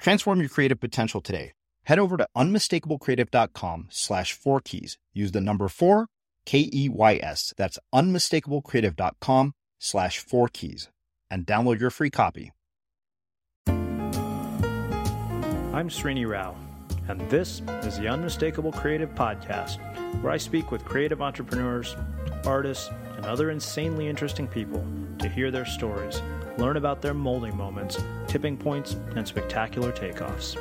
Transform your creative potential today. Head over to unmistakablecreative.com slash four keys. Use the number four, K E Y S. That's unmistakablecreative.com slash four keys and download your free copy. I'm Srini Rao, and this is the Unmistakable Creative Podcast, where I speak with creative entrepreneurs, artists, and other insanely interesting people to hear their stories learn about their molding moments, tipping points, and spectacular takeoffs.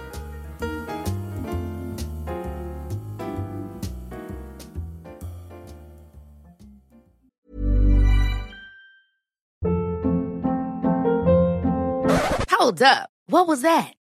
Hold up. What was that?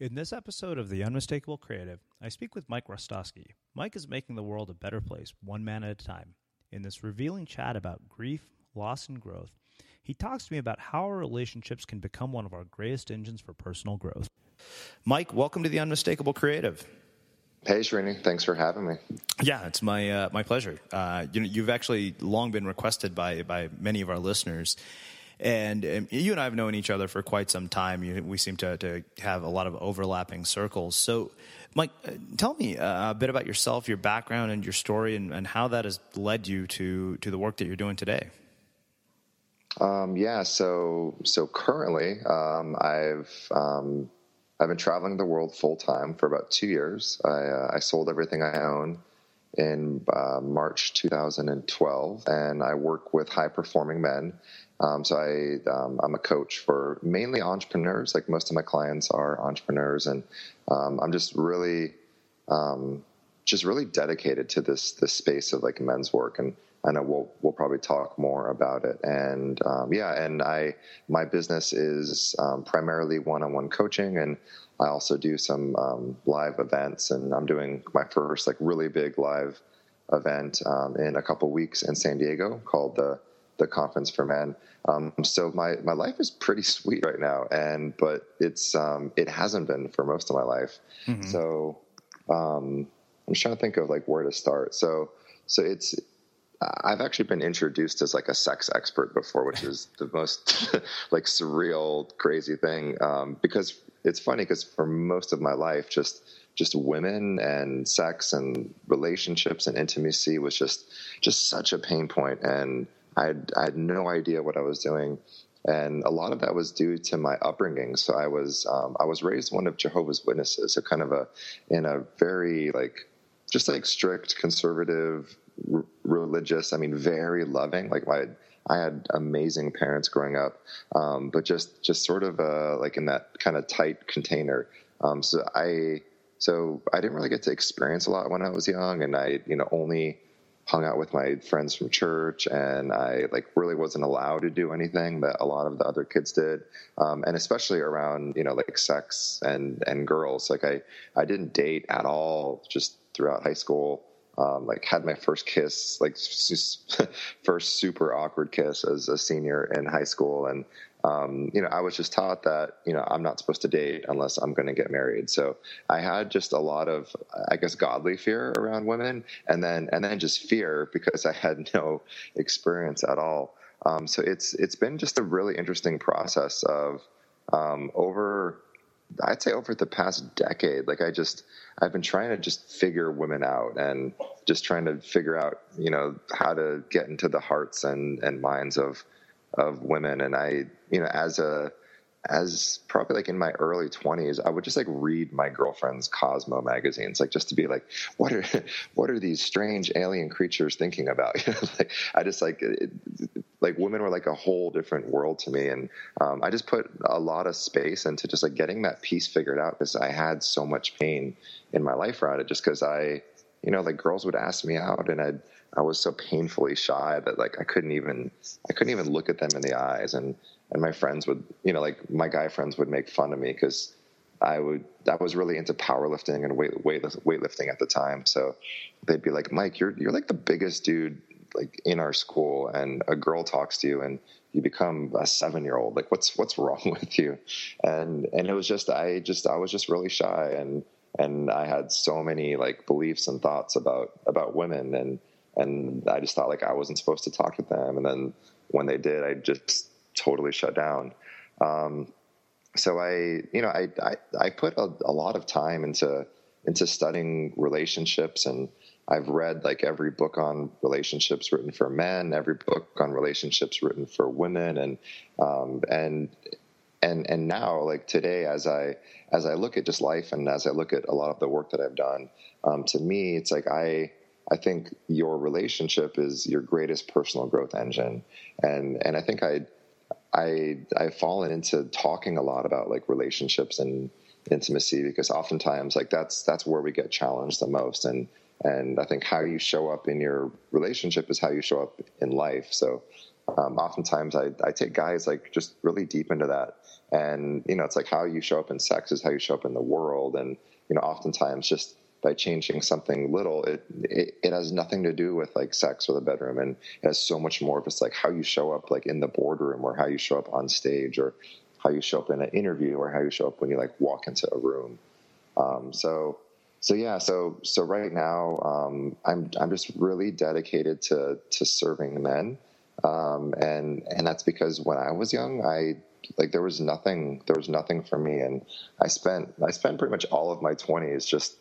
In this episode of The Unmistakable Creative, I speak with Mike Hrostoski. Mike is making the world a better place, one man at a time. In this revealing chat about grief, loss, and growth, he talks to me about how our relationships can become one of our greatest engines for personal growth. Mike, welcome to the Unmistakable Creative. Hey, Srini. Thanks for having me. Yeah, it's my uh, my pleasure. Uh, you know, you've actually long been requested by by many of our listeners, and um, you and I have known each other for quite some time. You, we seem to, to have a lot of overlapping circles. So, Mike, uh, tell me uh, a bit about yourself, your background, and your story, and, and how that has led you to to the work that you're doing today. Um, yeah, so so currently, um, I've um, I've been traveling the world full time for about two years. I, uh, I sold everything I own in uh, March 2012, and I work with high performing men. Um, so I, um, I'm a coach for mainly entrepreneurs. Like most of my clients are entrepreneurs, and um, I'm just really, um, just really dedicated to this this space of like men's work. And I know we'll we'll probably talk more about it. And um, yeah, and I my business is um, primarily one-on-one coaching, and I also do some live events. And I'm doing my first like really big live event in a couple weeks in San Diego called the the Conference for Men. Um, so my my life is pretty sweet right now, and but it's um, it hasn't been for most of my life. Mm-hmm. So I'm trying to think of like where to start. So so it's I've actually been introduced as like a sex expert before, which is the most like surreal, crazy thing. Um, because it's funny because for most of my life, just just women and sex and relationships and intimacy was just just such a pain point, and I had, I had no idea what I was doing. And a lot of that was due to my upbringing. So I was um, I was raised one of Jehovah's Witnesses, so kind of a in a very like just like strict conservative r- religious. I mean, very loving. Like my, I had amazing parents growing up, um, but just just sort of uh, like in that kind of tight container. Um, so I so I didn't really get to experience a lot when I was young, and I you know only hung out with my friends from church and I like really wasn't allowed to do anything that a lot of the other kids did. Um, and especially around, you know, like sex and, and girls, like I, I didn't date at all just throughout high school um, like had my first kiss, like first super awkward kiss as a senior in high school. And, um, you know, I was just taught that, you know, I'm not supposed to date unless I'm going to get married. So I had just a lot of, I guess, godly fear around women and then, and then just fear because I had no experience at all. Um, so it's, it's been just a really interesting process of, um, over, I'd say over the past decade, like I just, I've been trying to just figure women out and just trying to figure out, you know, how to get into the hearts and, and minds of, of women. And I, you know, as a, as probably like in my early 20s i would just like read my girlfriend's cosmo magazines like just to be like what are what are these strange alien creatures thinking about like i just like it, like women were like a whole different world to me and um, i just put a lot of space into just like getting that piece figured out because i had so much pain in my life around it just because i you know like girls would ask me out and i'd I was so painfully shy that like I couldn't even I couldn't even look at them in the eyes and and my friends would, you know, like my guy friends would make fun of me because I would, I was really into powerlifting and weight, weight, weightlifting at the time. So they'd be like, Mike, you're, you're like the biggest dude like in our school and a girl talks to you and you become a seven year old. Like what's, what's wrong with you? And, and it was just, I just, I was just really shy and, and I had so many like beliefs and thoughts about, about women and, and I just thought like I wasn't supposed to talk to them. And then when they did, I just totally shut down. Um, so I, you know, I, I, I put a, a, lot of time into, into studying relationships and I've read like every book on relationships written for men, every book on relationships written for women. And, um, and, and, and now like today, as I, as I look at just life and as I look at a lot of the work that I've done, um, to me, it's like, I, I think your relationship is your greatest personal growth engine. And, and I think I, I I've fallen into talking a lot about like relationships and intimacy because oftentimes like that's that's where we get challenged the most and and I think how you show up in your relationship is how you show up in life. So um, oftentimes I, I take guys like just really deep into that and you know it's like how you show up in sex is how you show up in the world and you know oftentimes just by changing something little, it, it, it has nothing to do with like sex or the bedroom, and it has so much more of just like how you show up like in the boardroom or how you show up on stage or how you show up in an interview or how you show up when you like walk into a room. Um, so so yeah, so so right now um, I'm I'm just really dedicated to to serving men, um, and and that's because when I was young, I like there was nothing there was nothing for me, and I spent I spent pretty much all of my twenties just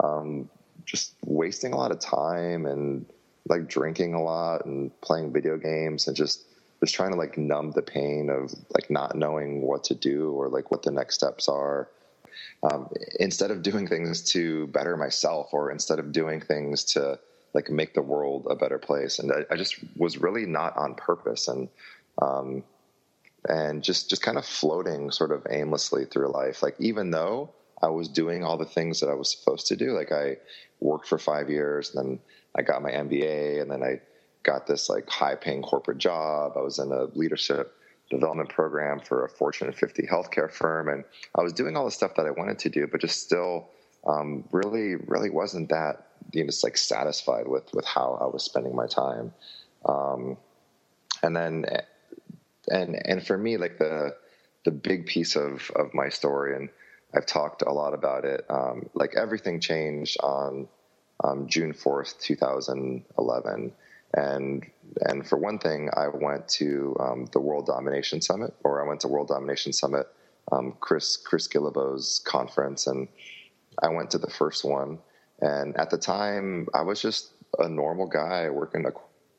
um, just wasting a lot of time and like drinking a lot and playing video games and just just trying to like numb the pain of like not knowing what to do or like what the next steps are. Um, instead of doing things to better myself or instead of doing things to like make the world a better place. And i, I just was really not on purpose and um, and just just kind of floating sort of aimlessly through life. Like even though i was doing all the things that i was supposed to do like i worked for five years and then i got my mba and then i got this like high paying corporate job i was in a leadership development program for a Fortune 50 healthcare firm, and I was doing all the stuff that I wanted to do, but just still um, really, really wasn't that you know just like satisfied with with how I was spending my time. Um, and then, and and for me, like the the big piece of of my story, and I've talked a lot about it. Um, like everything changed on um, June fourth, two thousand eleven and and for one thing, I went to um, the World Domination Summit, or I went to World Domination Summit, um, Chris Chris Guillebeau's conference, and I went to the first one. And at the time, I was just a normal guy working a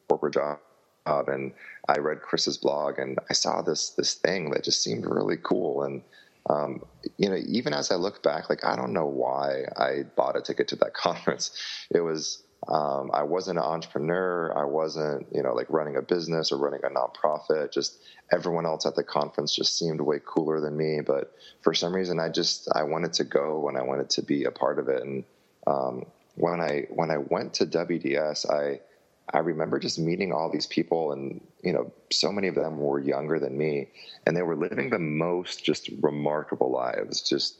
corporate job, and I read Chris's blog, and I saw this this thing that just seemed really cool. And um, you know, even as I look back, like I don't know why I bought a ticket to that conference. It was um, I wasn't an entrepreneur. I wasn't, you know, like running a business or running a nonprofit. Just everyone else at the conference just seemed way cooler than me. But for some reason, I just I wanted to go and I wanted to be a part of it. And um, when I when I went to WDS, I I remember just meeting all these people, and you know, so many of them were younger than me, and they were living the most just remarkable lives. Just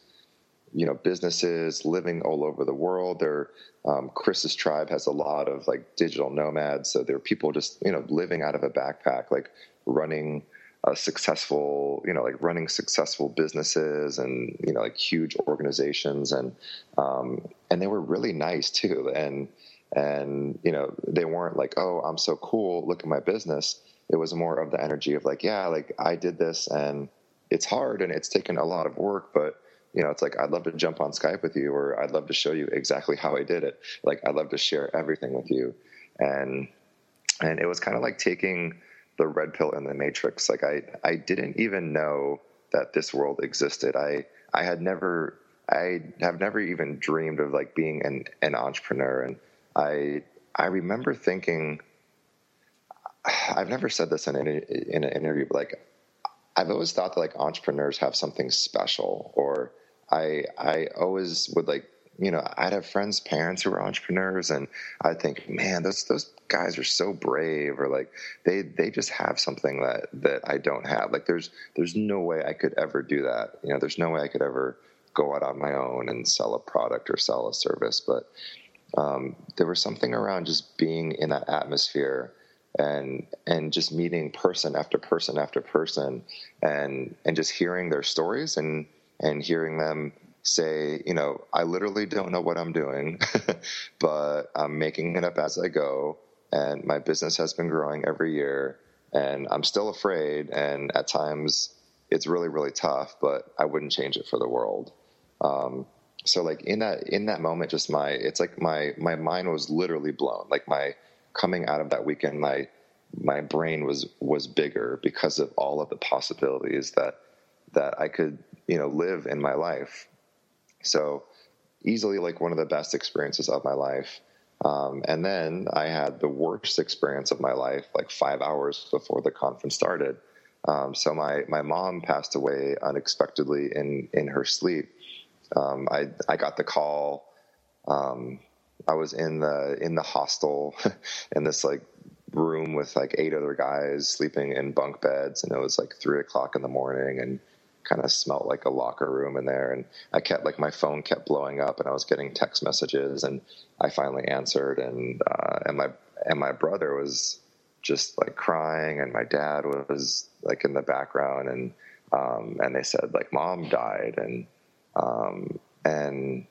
you know businesses living all over the world. There, um, Chris's tribe has a lot of like digital nomads, so there are people just you know living out of a backpack, like running a successful, you know, like running successful businesses and you know like huge organizations, and um, and they were really nice too, and and you know they weren't like oh I'm so cool, look at my business. It was more of the energy of like yeah, like I did this and it's hard and it's taken a lot of work, but you know, it's like I'd love to jump on Skype with you, or I'd love to show you exactly how I did it. Like I'd love to share everything with you, and and it was kind of like taking the red pill in the Matrix. Like I I didn't even know that this world existed. I I had never I have never even dreamed of like being an an entrepreneur, and I I remember thinking. I've never said this in an, in an interview, but like I've always thought that like entrepreneurs have something special or I I always would like you know I'd have friends' parents who were entrepreneurs, and I'd think, man, those those guys are so brave, or like they they just have something that that I don't have. Like there's there's no way I could ever do that. You know, there's no way I could ever go out on my own and sell a product or sell a service. But um, there was something around just being in that atmosphere and and just meeting person after person after person and and just hearing their stories and and hearing them say, you know, I literally don't know what I'm doing, but I'm making it up as I go. And my business has been growing every year. And I'm still afraid. And at times it's really, really tough, but I wouldn't change it for the world. Um, so like in that in that moment just my it's like my my mind was literally blown like my coming out of that weekend my my brain was was bigger because of all of the possibilities that that I could you know live in my life. So easily like one of the best experiences of my life. Um, and then I had the worst experience of my life like five hours before the conference started. Um, so my my mom passed away unexpectedly in in her sleep. Um, I I got the call. Um, I was in the in the hostel in this like room with like eight other guys sleeping in bunk beds, and it was like three o'clock in the morning, and kind of smelled like a locker room in there. And I kept like my phone kept blowing up, and I was getting text messages, and I finally answered, and uh, and my and my brother was just like crying, and my dad was like in the background, and um, and they said like mom died, and um, and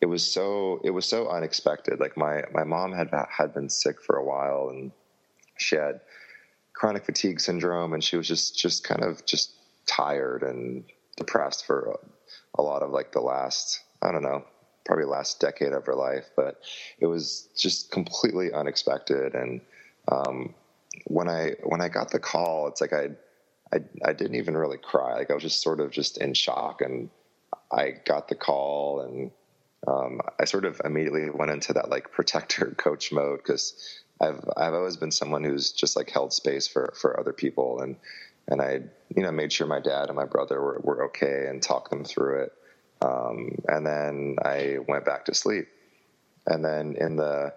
it was so it was so unexpected. Like my my mom had had been sick for a while, and she had chronic fatigue syndrome, and she was just just kind of just tired and depressed for a, lot of like the last I don't know probably last decade of her life, but it was just completely unexpected. And um, when I when I got the call, it's like I, I I didn't even really cry. Like I was just sort of just in shock, and I got the call, and um, I sort of immediately went into that like protector coach mode because I've I've always been someone who's just like held space for for other people, and and I you know made sure my dad and my brother were were okay and talked them through it. Um, and then I went back to sleep. And then in the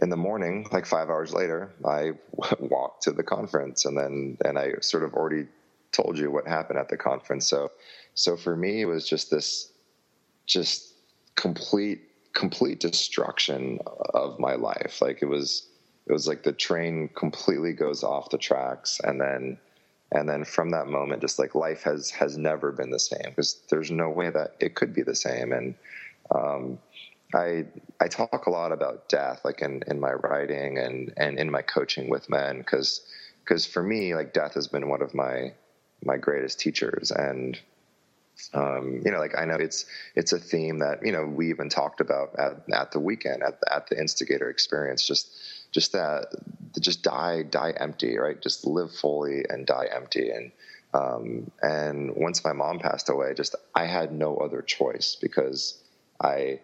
in the morning, like five hours later, I walked to the conference, and then and I sort of already told you what happened at the conference. So so for me, it was just this just complete complete destruction of my life. Like it was it was like the train completely goes off the tracks, and then and then from that moment just like life has has never been the same because there's no way that it could be the same. And um, I I talk a lot about death like in, in my writing and and in my coaching with men because because for me like death has been one of my my greatest teachers. And um, you know like I know it's it's a theme that you know we even talked about at, at the weekend at the, at the instigator experience just just that just die die empty right? Just live fully and die empty. And um, and once my mom passed away just i had no other choice because i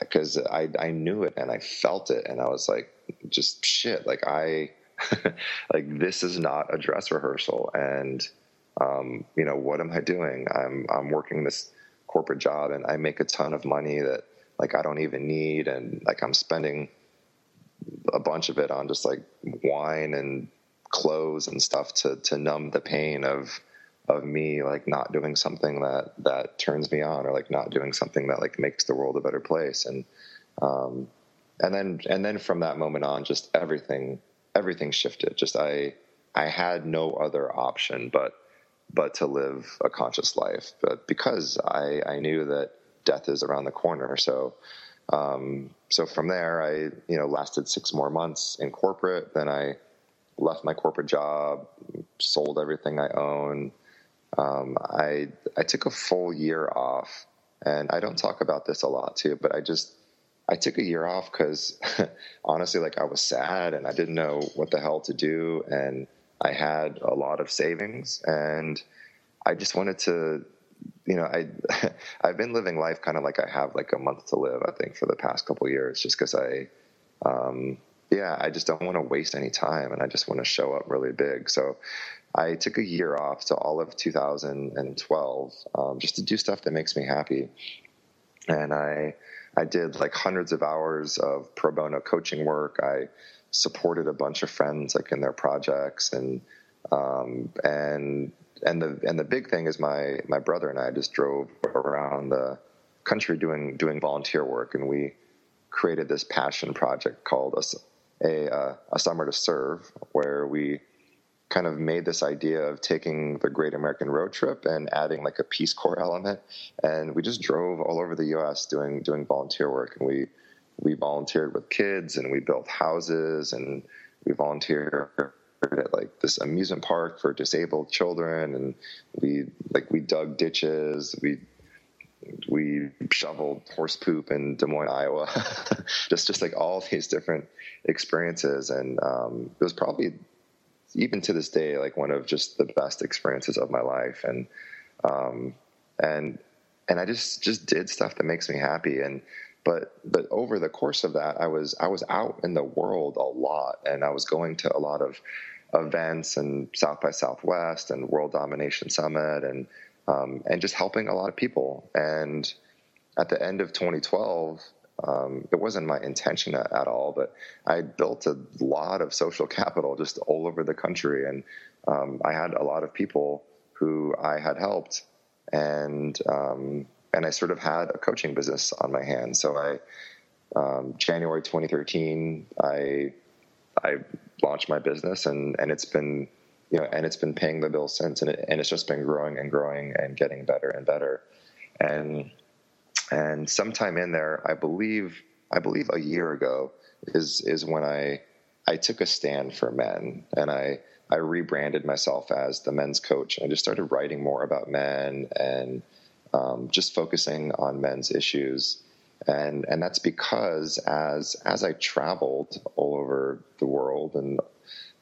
because I, I, I knew it and i felt it. And i was like just shit like i like this is not a dress rehearsal. And um, you know what am i doing? I'm i'm working this corporate job and i make a ton of money that like i don't even need. And like i'm spending a bunch of it on just like wine and clothes and stuff to to numb the pain of of me like not doing something that that turns me on or like not doing something that like makes the world a better place. And um and then and then from that moment on just everything everything shifted. Just i i had no other option but but to live a conscious life but because i i knew that death is around the corner so um, so from there, I you know lasted six more months in corporate. Then I left my corporate job, sold everything I own. Um, I I took a full year off, and I don't talk about this a lot too, but I just I took a year off because honestly, like I was sad and I didn't know what the hell to do, and I had a lot of savings, and I just wanted to you know, I I've been living life kind of like I have like a month to live. I think for the past couple years, just because I, um, yeah, I just don't want to waste any time, and I just want to show up really big. So, I took a year off to all of 2012 um, just to do stuff that makes me happy, and I I did like hundreds of hours of pro bono coaching work. I supported a bunch of friends like in their projects and um, and and the and the big thing is my my brother and I just drove around the country doing doing volunteer work, and we created this passion project called a a, uh, a summer to serve, where we kind of made this idea of taking the Great American Road Trip and adding like a Peace Corps element, and we just drove all over the U.S. doing doing volunteer work, and we we volunteered with kids, and we built houses, and we volunteered at like this amusement park for disabled children, and we like we dug ditches, we we shoveled horse poop in Des Moines, Iowa. just just like all these different experiences, and um, it was probably even to this day like one of just the best experiences of my life, and um, and and I just just did stuff that makes me happy, and but but over the course of that, I was I was out in the world a lot, and I was going to a lot of events and South by Southwest and World Domination Summit and um, and just helping a lot of people. And at the end of 2012, um, it wasn't my intention at, at, all, but I built a lot of social capital just all over the country, and um, I had a lot of people who I had helped, and um, and I sort of had a coaching business on my hands. So I um, January 2013, I I launched my business, and and it's been you know, and it's been paying the bill since, and it, and it's just been growing and growing and getting better and better, and and sometime in there, I believe I believe a year ago is is when I I took a stand for men, and I I rebranded myself as the men's coach. And I just started writing more about men and um, just focusing on men's issues. And, and that's because as, as I traveled all over the world and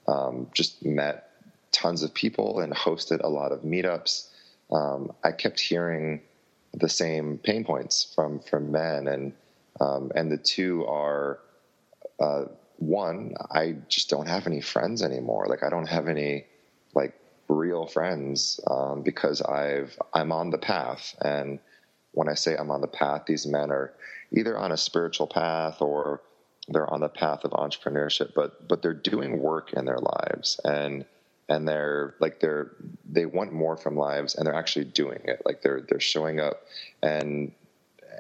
um, just met tons of people and hosted a lot of meetups, um, I kept hearing the same pain points from, from men. And, um, and the two are uh, one, I just don't have any friends anymore. Like I don't have any like real friends um, because I've I'm on the path, and when I say I'm on the path, these men are either on a spiritual path or they're on the path of entrepreneurship, but but they're doing work in their lives. And and they're like they're they want more from lives and they're actually doing it. Like they're they're showing up and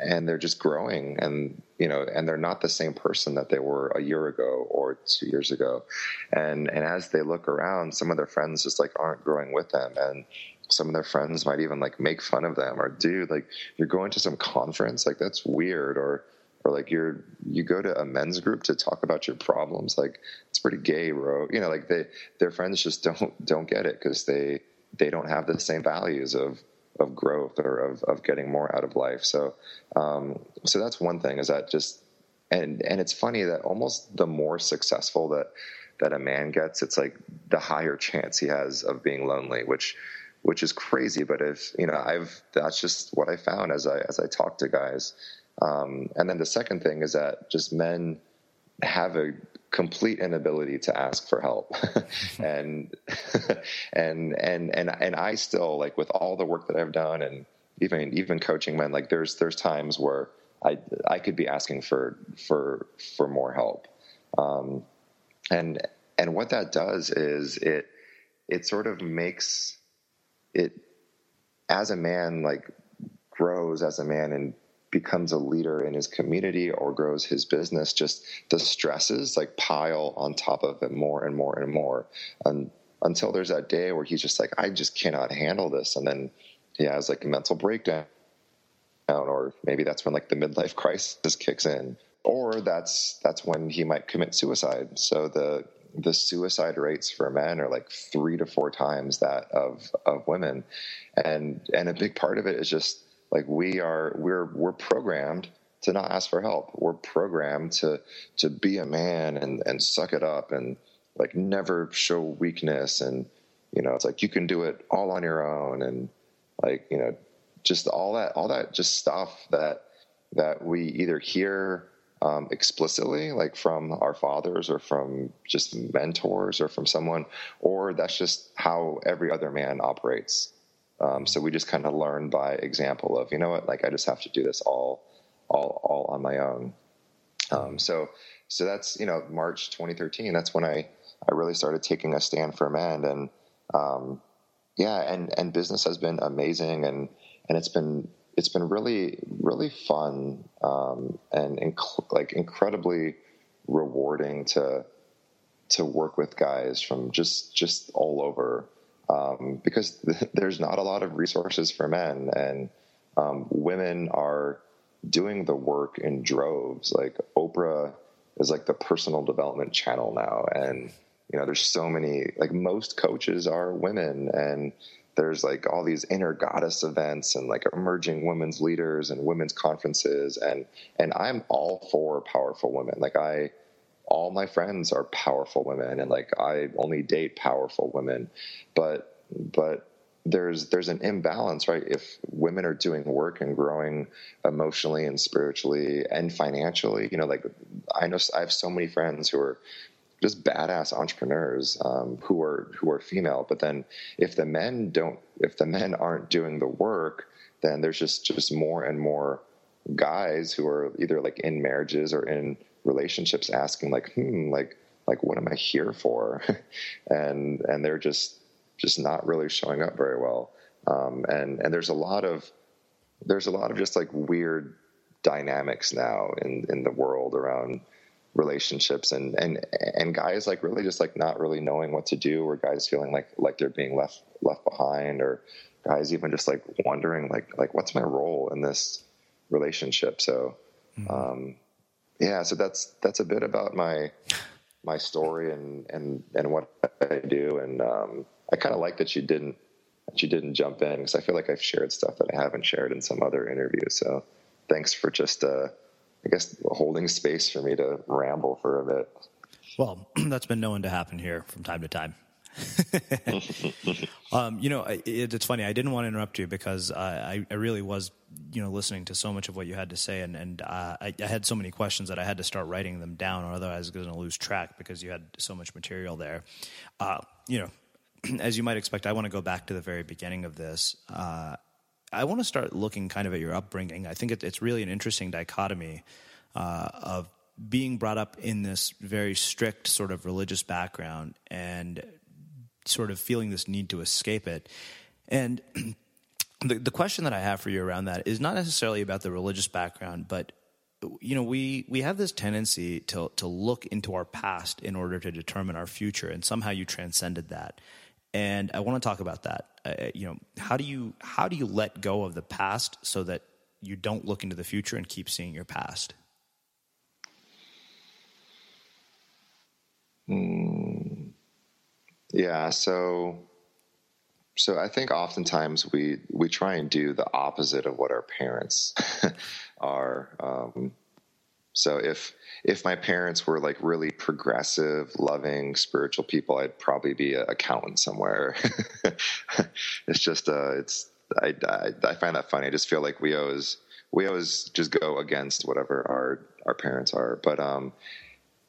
and they're just growing and you know and they're not the same person that they were a year ago or two years ago. And and as they look around some of their friends just like aren't growing with them. And some of their friends might even like make fun of them or dude like you're going to some conference? Like that's weird. Or or like you're you go to a men's group to talk about your problems? Like it's pretty gay bro. You know like they their friends just don't don't get it because they they don't have the same values of of growth or of, of getting more out of life. So, um, so that's one thing is that just, and, and it's funny that almost the more successful that, that a man gets, it's like the higher chance he has of being lonely, which, which is crazy. But if, you know, I've, that's just what I found as I, as I talk to guys. Um, and then the second thing is that just men have a complete inability to ask for help. And and and and and I still like with all the work that I've done and even even coaching men like there's there's times where I I could be asking for for for more help. Um, and and what that does is it it sort of makes it as a man like grows as a man and becomes a leader in his community or grows his business, just the stresses like pile on top of him more and more and more. And until there's that day where he's just like, I just cannot handle this. And then he has like a mental breakdown. Or maybe that's when like the midlife crisis kicks in. Or that's that's when he might commit suicide. So the the suicide rates for men are like three to four times that of of women. And and a big part of it is just like we are, we're we're programmed to not ask for help. We're programmed to to be a man and and suck it up and like never show weakness. And you know it's like you can do it all on your own. And like you know just all that all that just stuff that that we either hear um, explicitly like from our fathers or from just mentors or from someone or that's just how every other man operates um, so we just kind of learn by example of, you know what, like I just have to do this all, all, all on my own. Um, so, so that's, you know, March 2013, that's when I, I really started taking a stand for men and, um, yeah, and, and business has been amazing and, and it's been, it's been really, really fun, um, and inc- like incredibly rewarding to, to work with guys from just, just all over, um, because th- there's not a lot of resources for men, and um, women are doing the work in droves. Like Oprah is like the personal development channel now, and you know there's so many. Like most coaches are women, and there's like all these inner goddess events and like emerging women's leaders and women's conferences, and and I'm all for powerful women. Like I all my friends are powerful women and like I only date powerful women. But but there's there's an imbalance, right? If women are doing work and growing emotionally and spiritually and financially, you know, like I know I have so many friends who are just badass entrepreneurs um, who are who are female. But then if the men don't, if the men aren't doing the work, then there's just just more and more guys who are either like in marriages or in relationships asking like hmm like like what am i here for and and they're just just not really showing up very well. Um, and and there's a lot of there's a lot of just like weird dynamics now in in the world around relationships and and and guys like really just like not really knowing what to do or guys feeling like like they're being left left behind or guys even just like wondering like like what's my role in this relationship so mm-hmm. um yeah so that's that's a bit about my my story and and and what I do and um I kind of like that you didn't that you didn't jump in because I feel like I've shared stuff that I haven't shared in some other interviews so thanks for just uh I guess holding space for me to ramble for a bit. Well, that's been known to happen here from time to time. um, you know, it, it's funny. I didn't want to interrupt you because I, I, really was, you know, listening to so much of what you had to say, and and uh, I, I, had so many questions that I had to start writing them down, or otherwise I was going to lose track because you had so much material there. Uh, you know, as you might expect, I want to go back to the very beginning of this. Uh, I want to start looking kind of at your upbringing. I think it, it's really an interesting dichotomy uh, of being brought up in this very strict sort of religious background and sort of feeling this need to escape it. And the, the question that I have for you around that is not necessarily about the religious background, but you know we we have this tendency to to look into our past in order to determine our future and somehow you transcended that and I want to talk about that. Uh, you know, how do you how do you let go of the past so that you don't look into the future and keep seeing your past? Mm, yeah, so so I think oftentimes we we try and do the opposite of what our parents are. Um, so if if my parents were like really progressive, loving, spiritual people, I'd probably be an accountant somewhere. it's just uh, it's I, I, I find that funny. I just feel like we always we always just go against whatever our our parents are. But um,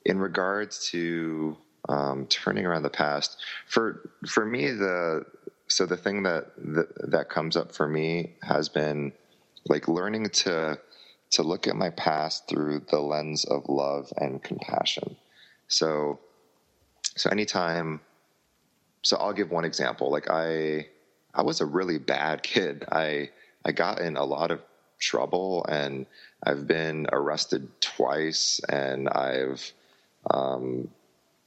in regards to um, turning around the past, for for me the so the thing that, that that comes up for me has been like learning to to look at my past through the lens of love and compassion. So, so anytime, so I'll give one example. Like I, I was a really bad kid. I, I got in a lot of trouble and I've been arrested twice and I've, um,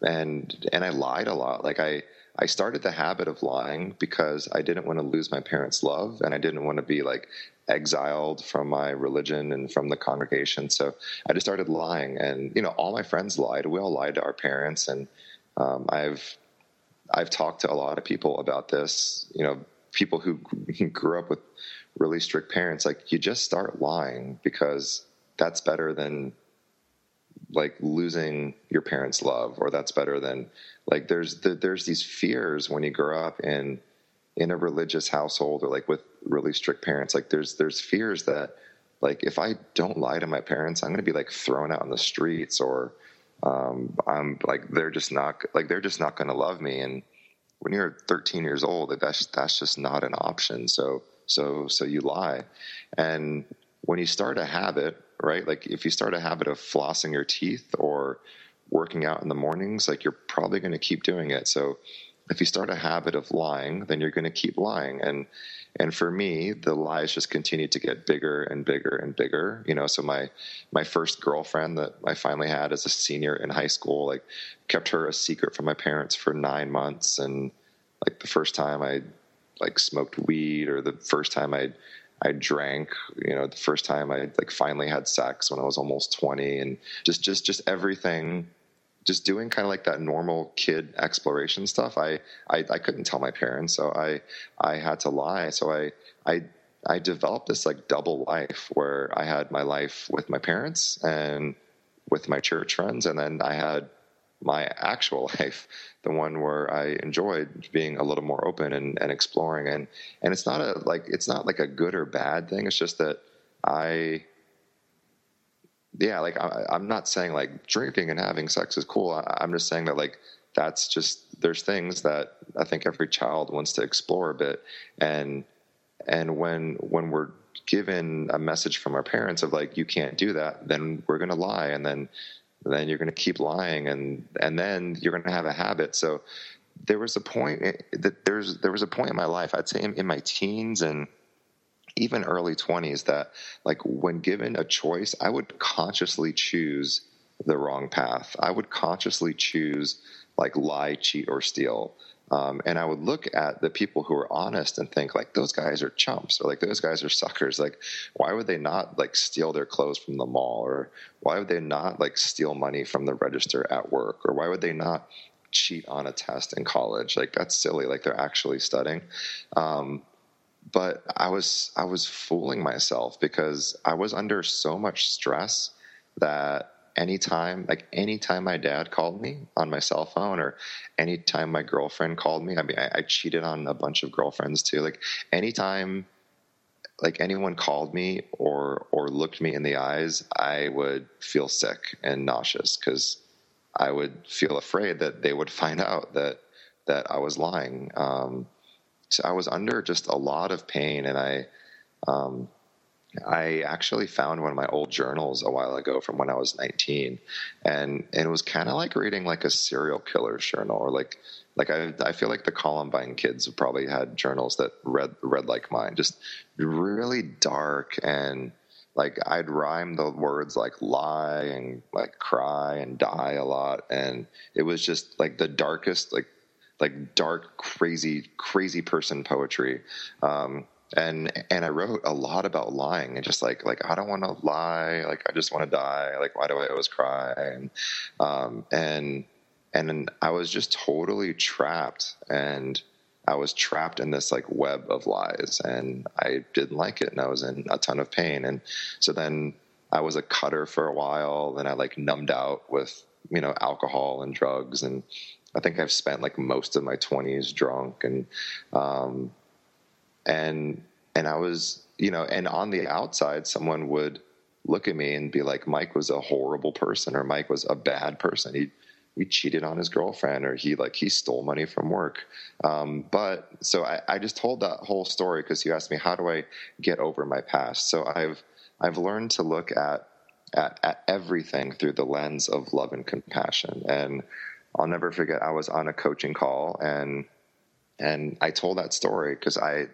and, and I lied a lot. Like I, I started the habit of lying because I didn't want to lose my parents' love and I didn't want to be like exiled from my religion and from the congregation. So I just started lying, and you know, all my friends lied. We all lied to our parents, and um, I've I've talked to a lot of people about this. You know, people who grew up with really strict parents. Like, you just start lying because that's better than like losing your parents' love, or that's better than like there's the, there's these fears when you grow up in in a religious household or like with really strict parents like there's there's fears that like if i don't lie to my parents i'm going to be like thrown out in the streets or um, i'm like they're just not like they're just not going to love me. And when you're 13 years old that's that's just not an option. So so so you lie. And when you start a habit right like if you start a habit of flossing your teeth or working out in the mornings like you're probably going to keep doing it so if you start a habit of lying, then you're going to keep lying. And and for me, the lies just continued to get bigger and bigger and bigger. You know, so my my first girlfriend that I finally had as a senior in high school, like kept her a secret from my parents for nine months. And like the first time I like smoked weed, or the first time I I drank, you know, the first time I like finally had sex when I was almost twenty, and just just just everything just doing kind of like that normal kid exploration stuff, I, I, I couldn't tell my parents, so I I had to lie. So I I I developed this like double life where I had my life with my parents and with my church friends, and then I had my actual life, the one where I enjoyed being a little more open and, and exploring. And and it's not a like it's not like a good or bad thing. It's just that I yeah, like I, am not saying like drinking and having sex is cool. I, I'm just saying that like that's just there's things that I think every child wants to explore a bit, and and when when we're given a message from our parents of like you can't do that, then we're gonna lie, and then then you're gonna keep lying, and and then you're gonna have a habit. So there was a point eh, that there's there was a point in my life, I'd say in, in my teens and even early 20s that like when given a choice, I would consciously choose the wrong path. I would consciously choose like lie, cheat, or steal. Um, and I would look at the people who are honest and think like those guys are chumps or like those guys are suckers. Like, why would they not like steal their clothes from the mall or why would they not like steal money from the register at work or why would they not cheat on a test in college? Like that's silly. Like they're actually studying. Um, but I was I was fooling myself because I was under so much stress that anytime like anytime my dad called me on my cell phone or anytime my girlfriend called me i mean I, I, cheated on a bunch of girlfriends too like anytime like anyone called me or or looked me in the eyes i would feel sick and nauseous because i would feel afraid that they would find out that that i was lying. Um, so i was under just a lot of pain and i um, I actually found one of my old journals a while ago from when I was 19, and, and it was kind of like reading like a serial killer's journal, or like like I I feel like the Columbine kids probably had journals that read read like mine, just really dark and like I'd rhyme the words like lie and like cry and die a lot, and it was just like the darkest like like dark crazy crazy person poetry. Um, and and I wrote a lot about lying and just like like I don't want to lie, like I just want to die, like why do I always cry? And um, and and I was just totally trapped, and I was trapped in this like web of lies, and I didn't like it, and I was in a ton of pain, and so then I was a cutter for a while, then I like numbed out with you know alcohol and drugs, and I think I've spent like most of my twenties drunk, and um, and and I was you know and on the outside someone would look at me and be like Mike was a horrible person or Mike was a bad person. He he cheated on his girlfriend or he like he stole money from work. Um, but so I, I just told that whole story because you asked me how do I get over my past? So I've I've learned to look at at, at everything through the lens of love and compassion. And I'll never forget I was on a coaching call and and I told that story because I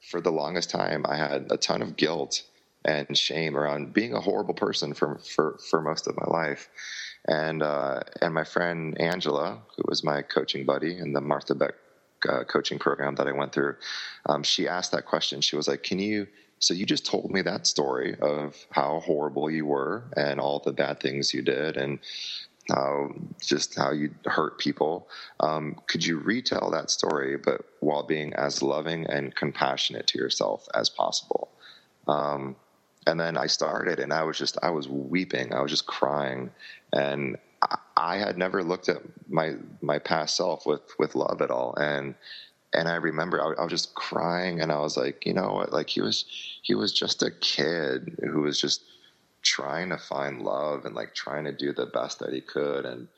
for the longest time, I had a ton of guilt and shame around being a horrible person for for, for most of my life. And uh, and my friend Angela, who was my coaching buddy in the Martha Beck uh, coaching program that I went through, um, she asked that question. She was like, "Can you?" So you just told me that story of how horrible you were and all the bad things you did, and how just how you hurt people. Um, could you retell that story, but while being as loving and compassionate to yourself as possible? Um, and then I started, and I was just I was weeping, I was just crying, and I, I had never looked at my my past self with with love at all, and and I remember I, was just crying, and I was like, you know what, like he was he was just a kid who was just trying to find love and like trying to do the best that he could. And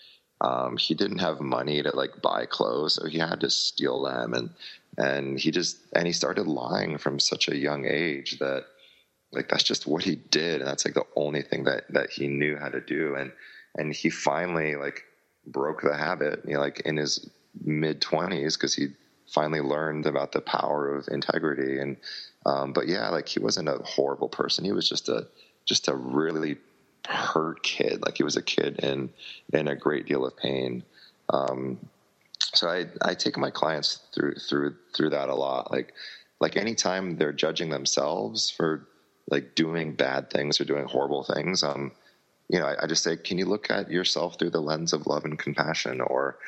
um, he didn't have money to like buy clothes so he had to steal them. And and he just and he started lying from such a young age that like that's just what he did. And that's like the only thing that that he knew how to do. And and he finally like broke the habit you know like in his mid 20s because he finally learned about the power of integrity. And um, but yeah like he wasn't a horrible person. He was just a just a really hurt kid. Like he was a kid in in a great deal of pain. Um, so I I take my clients through through through that a lot. Like like anytime they're judging themselves for like doing bad things or doing horrible things, um, you know, I, I just say, can you look at yourself through the lens of love and compassion, or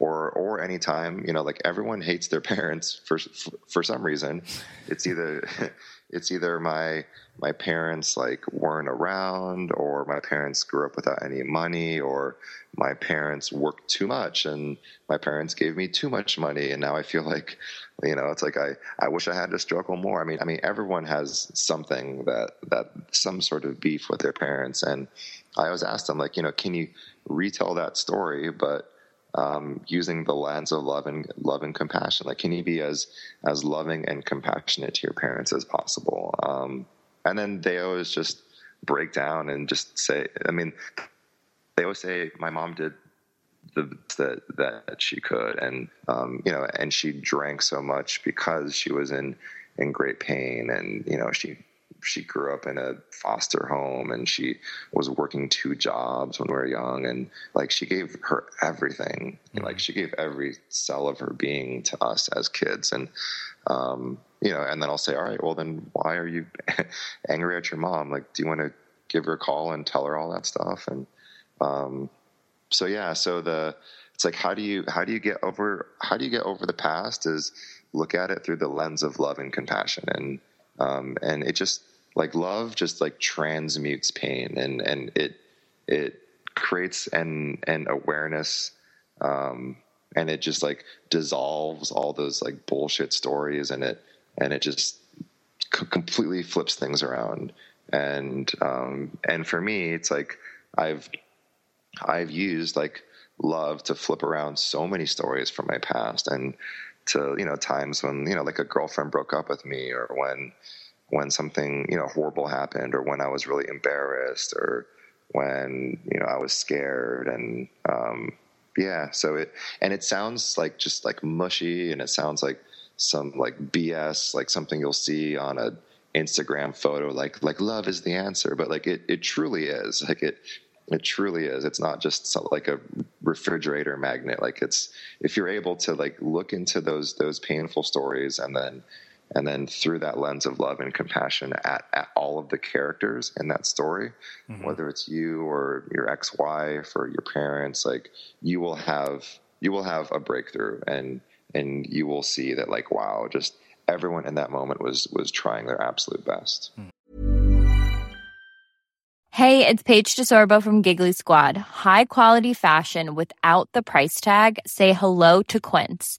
or or anytime you know like everyone hates their parents for for some reason it's either it's either my my parents like weren't around or my parents grew up without any money or my parents worked too much and my parents gave me too much money and now I feel like you know it's like I I wish I had to struggle more. I mean I mean everyone has something that that some sort of beef with their parents and I always ask them like you know can you retell that story? But um, using the lens of love and love and compassion. Like, can you be as as loving and compassionate to your parents as possible? Um, and then they always just break down and just say. I mean, they always say my mom did the that that she could, and um, you know, and she drank so much because she was in in great pain, and you know, she she grew up in a foster home and she was working two jobs when we were young and like she gave her everything. Mm-hmm. like she gave every cell of her being to us as kids and um, you know and then i'll say all right well then why are you angry at your mom? Like do you want to give her a call and tell her all that stuff? And um, so yeah, so the it's like how do you how do you get over how do you get over the past is look at it through the lens of love and compassion. And um, and it just like love just like transmutes pain and and it it creates an an awareness um, and it just like dissolves all those like bullshit stories and it and it just c- completely flips things around. And um, and for me it's like I've I've used like love to flip around so many stories from my past and to you know times when you know like a girlfriend broke up with me or when when something you know horrible happened or when I was really embarrassed or when you know I was scared and um, yeah so it and it sounds like just like mushy and it sounds like some like BS like something you'll see on a Instagram photo like like love is the answer but like it it truly is like it it truly is. It's not just like a refrigerator magnet. Like it's if you're able to like look into those those painful stories and then and then through that lens of love and compassion at, at all of the characters in that story, mm-hmm. whether it's you or your ex-wife or your parents, like you will have you will have a breakthrough and and you will see that like wow, just everyone in that moment was was trying their absolute best. Mm-hmm. Hey, it's Paige DeSorbo from Giggly Squad. High quality fashion without the price tag. Say hello to Quince.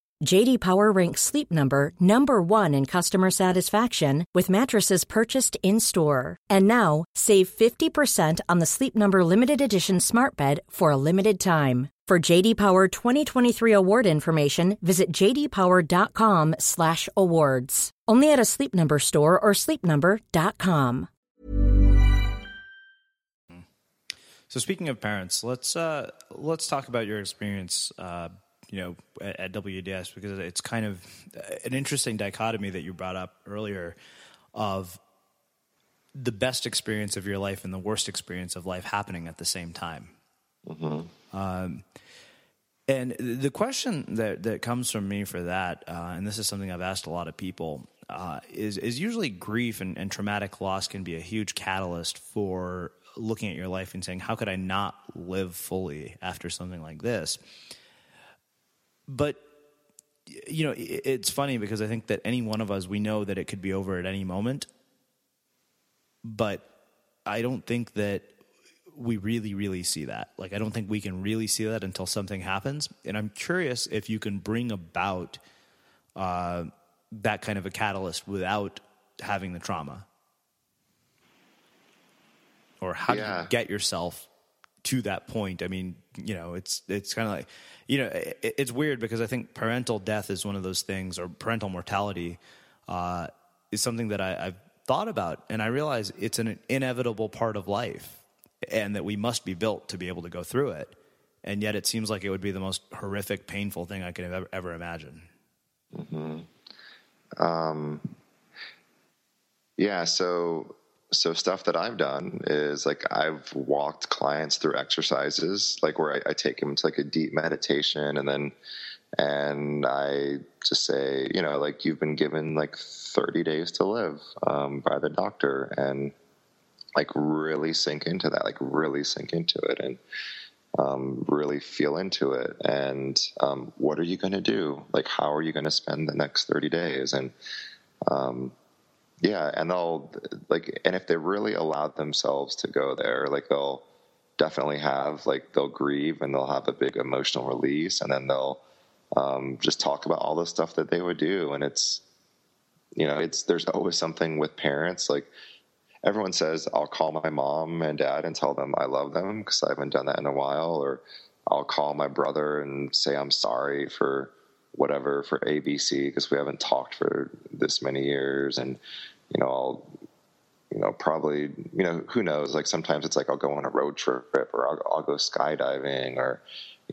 JD Power ranks Sleep Number number 1 in customer satisfaction with mattresses purchased in-store. And now, save 50% on the Sleep Number limited edition Smart Bed for a limited time. For JD Power 2023 award information, visit jdpower.com/awards. Only at a Sleep Number store or sleepnumber.com. So speaking of parents, let's uh, let's talk about your experience, uh, you know, at, at, WDS because it's kind of an interesting dichotomy that you brought up earlier of the best experience of your life and the worst experience of life happening at the same time. Mm-hmm. Um, and the question that that comes from me for that, uh, and this is something I've asked a lot of people, uh, is is usually grief and, and traumatic loss can be a huge catalyst for looking at your life and saying, how could I not live fully after something like this? But you know, it's funny because I think that any one of us, we know that it could be over at any moment. But I don't think that we really, really see that. Like, I don't think we can really see that until something happens. And I'm curious if you can bring about uh, that kind of a catalyst without having the trauma or how yeah. do you get yourself to that point? I mean, you know, it's it's kind of like, you know, it, it's weird because I think parental death is one of those things, or parental mortality uh, is something that I, I've thought about, and I realize it's an inevitable part of life, and that we must be built to be able to go through it. And yet, it seems like it would be the most horrific, painful thing I could ever, ever imagined. Mm-hmm. Um, yeah. So so stuff that I've done is like I've walked clients through exercises, like where I, I, take them to like a deep meditation, and then and I just say, you know, like you've been given like 30 days to live um, by the doctor, and like really sink into that, like really sink into it, and um, really feel into it. And um, what are you going to do? Like, how are you going to spend the next 30 days? And um, yeah, and they'll like, and if they really allowed themselves to go there, like they'll definitely have like they'll grieve and they'll have a big emotional release, and then they'll um, just talk about all the stuff that they would do, and it's you know, it's there's always something with parents like everyone says I'll call my mom and dad and tell them I love them because I haven't done that in a while, or I'll call my brother and say I'm sorry for whatever for ABC because we haven't talked for this many years, and you know, I'll, you know, probably, you know, who knows? Like sometimes it's like I'll go on a road trip or I'll, I'll go skydiving or,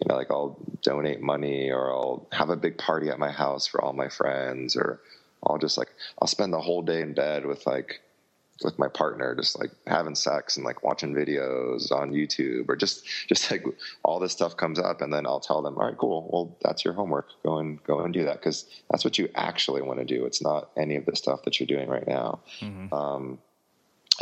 you know, like I'll donate money or I'll have a big party at my house for all my friends or I'll just like, I'll spend the whole day in bed with like, with my partner, just like having sex and like watching videos on YouTube or just, just like all this stuff comes up and then I'll tell them, all right, cool. Well, that's your homework. Go and go and do that. Cause that's what you actually want to do. It's not any of the stuff that you're doing right now. Mm-hmm. Um,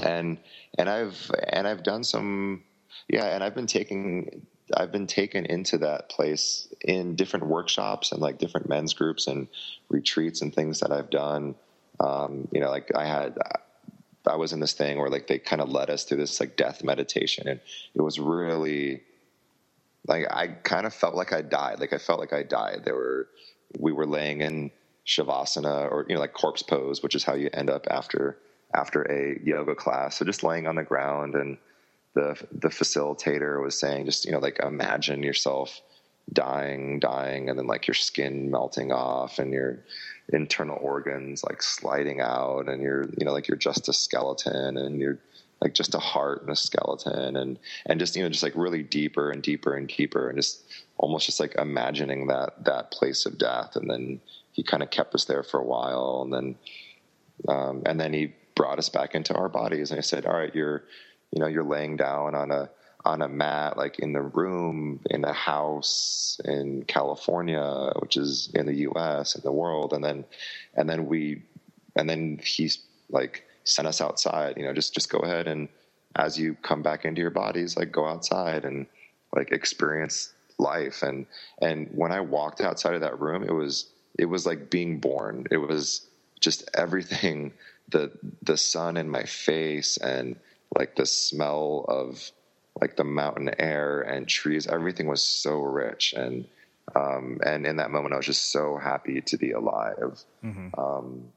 and, and I've, and I've done some, yeah. And I've been taking, I've been taken into that place in different workshops and like different men's groups and retreats and things that I've done. Um, you know, like I had, I was in this thing where like they kind of led us through this like death meditation, and it was really like I kind of felt like I died. Like I felt like I died. There were we were laying in shavasana or you know like corpse pose, which is how you end up after after a yoga class. So just laying on the ground, and the the facilitator was saying, just you know like imagine yourself dying, dying, and then like your skin melting off, and your internal organs like sliding out and you're you know like you're just a skeleton and you're like just a heart and a skeleton and and just you know just like really deeper and deeper and deeper and just almost just like imagining that that place of death. And then he kind of kept us there for a while and then um, and then he brought us back into our bodies. And I said all right you're you know you're laying down on a on a mat, like in the room in a house in California, which is in the U.S. in the world, and then and then we and then he's like sent us outside. You know, just just go ahead and as you come back into your bodies, like go outside and like experience life. And and when I walked outside of that room, it was it was like being born. It was just everything the the sun in my face and like the smell of like the mountain air and trees everything was so rich and Um, and in that moment, I was just so happy to be alive. Mm-hmm. Um,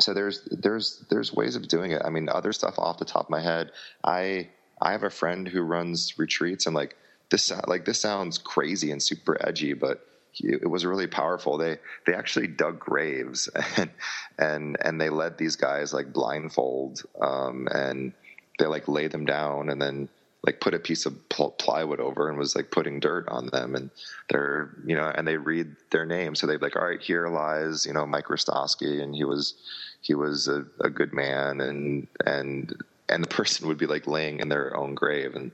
so there's there's there's ways of doing it. I mean, other stuff off the top of my head. I I have a friend who runs retreats, and like this like this sounds crazy and super edgy, but it was really powerful. They they actually dug graves and and and they led these guys like blindfold um, and they like lay them down and then like put a piece of pl- plywood over and was like putting dirt on them. And they're you know and they read their name. So they'd like all right here lies you know Mike Hrostoski and he was he was a, a good man. And and and the person would be like laying in their own grave and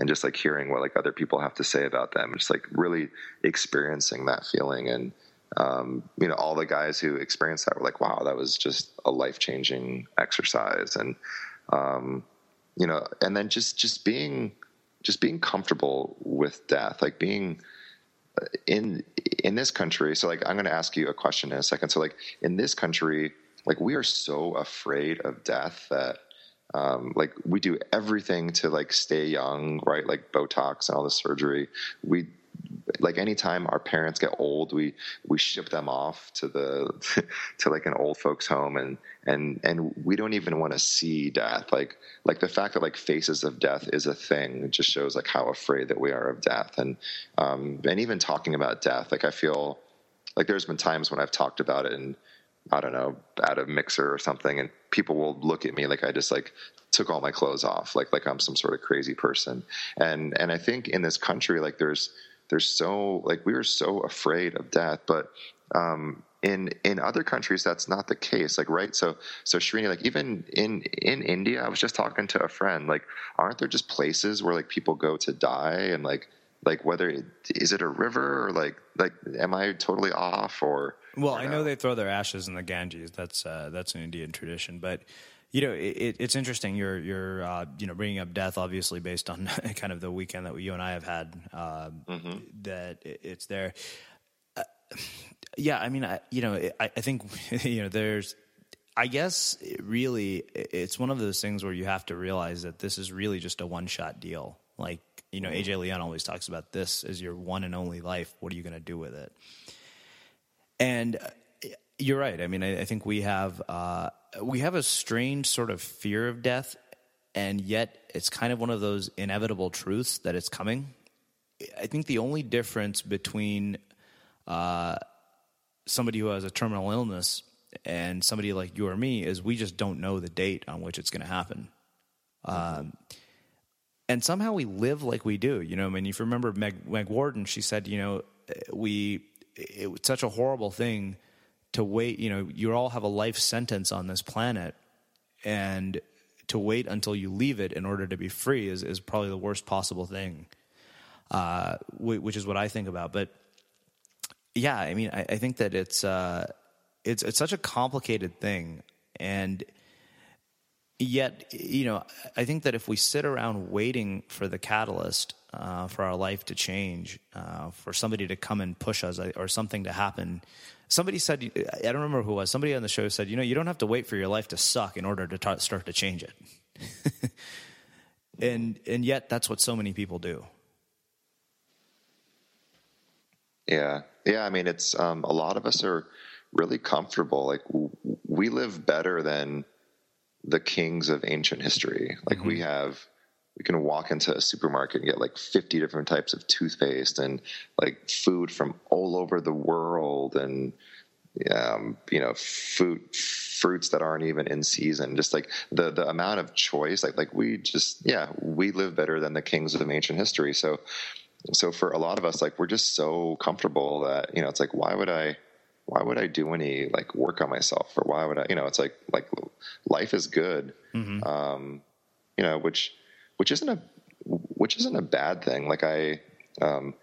and just like hearing what like other people have to say about them just like really experiencing that feeling. And um, you know all the guys who experienced that were like wow that was just a life-changing exercise. And um, you know and then just just being just being comfortable with death like being uh, in in this country so like i'm going to ask you a question in a second so like in this country like we are so afraid of death that um, like we do everything to like stay young, right? Like Botox and all the surgery. We like anytime our parents get old, we we ship them off to the to like an old folks home, and and and we don't even want to see death. Like like the fact that like faces of death is a thing just shows like how afraid that we are of death, and um, and even talking about death, like I feel like there's been times when I've talked about it and I don't know, at a mixer or something, and people will look at me like I just like took all my clothes off, like like I'm some sort of crazy person. And and I think in this country, like there's there's so like we were so afraid of death, but um, in in other countries that's not the case. Like right, so so Srini, like even in in India, I was just talking to a friend. Like, aren't there just places where like people go to die and like like whether it, is it a river or like like am I totally off or well, I know they throw their ashes in the Ganges. That's uh, that's an Indian tradition, but you know it, it's interesting. You're you're uh, you know bringing up death, obviously based on kind of the weekend that you and I have had. Uh, mm-hmm. That it's there. Uh, yeah, I mean, I, you know, I, I think you know there's I guess really it's one of those things where you have to realize that this is really just a one shot deal. Like, you know, mm-hmm. AJ Leon always talks about this as your one and only life. What are you going to do with it? And uh, you're right. I mean, I, I think we have uh, we have a strange sort of fear of death, and yet it's kind of one of those inevitable truths that it's coming. I think the only difference between uh, somebody who has a terminal illness and somebody like you or me is we just don't know the date on which it's going to happen. Um, and somehow we live like we do. You know, I mean, if you remember Meg, Meg Worden, she said, you know, we it was such a horrible thing to wait. You know, you all have a life sentence on this planet, and to wait until you leave it in order to be free is, is probably the worst possible thing, uh, which is what I think about. But yeah, I mean, I, I think that it's uh, it's it's such a complicated thing, and yet, you know, I think that if we sit around waiting for the catalyst uh, for our life to change, uh, for somebody to come and push us or something to happen. Somebody said, I don't remember who it was, somebody on the show said, you know, you don't have to wait for your life to suck in order to t- start to change it. and, and yet that's what so many people do. Yeah. Yeah. I mean, it's, um, a lot of us are really comfortable. Like we live better than the kings of ancient history. Like mm-hmm. we have, we can walk into a supermarket and get like 50 different types of toothpaste and like food from all over the world and um, you know fruit fruits that aren't even in season. Just like the the amount of choice like like we just yeah we live better than the kings of ancient history. So so for a lot of us like we're just so comfortable that you know it's like why would i why would i do any like work on myself? Or why would i you know it's like like life is good. Mm-hmm. um you know which which isn't a which isn't a bad thing. Like I, um,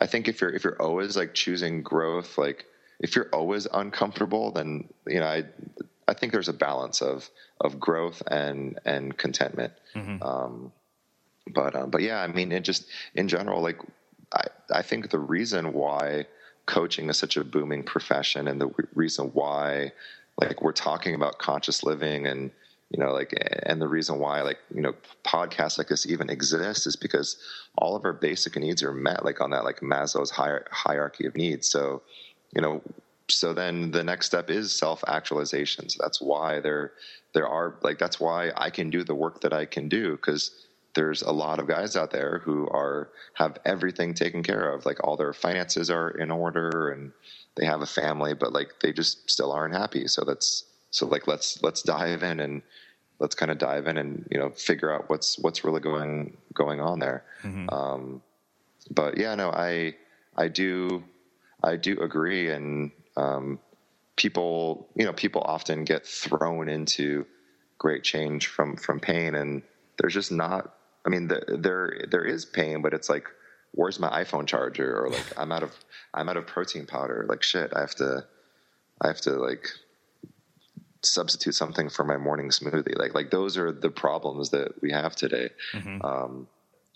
I think if you're if you're always like choosing growth, like if you're always uncomfortable, then you know I I think there's a balance of of growth and and contentment. Mm-hmm. Um, but um, but yeah, I mean, it just in general, like I I think the reason why coaching is such a booming profession and the reason why like we're talking about conscious living and you know, like, and the reason why, like, you know, podcasts like this even exist is because all of our basic needs are met, like on that, like Maslow's hierarchy of needs. So, you know, so then the next step is self actualization. So that's why there, there are like, that's why I can do the work that I can do because there's a lot of guys out there who are, have everything taken care of. Like all their finances are in order and they have a family, but like they just still aren't happy. So that's, so like let's let's dive in and let's kind of dive in and you know figure out what's what's really going going on there. Mm-hmm. Um, but yeah, no, I I do I do agree, and um, people you know people often get thrown into great change from from pain, and there's just not. I mean, the, there there is pain, but it's like, where's my iPhone charger? Or like, I'm out of I'm out of protein powder. Like shit, I have to I have to like substitute something for my morning smoothie. Like like those are the problems that we have today. Mm-hmm. Um,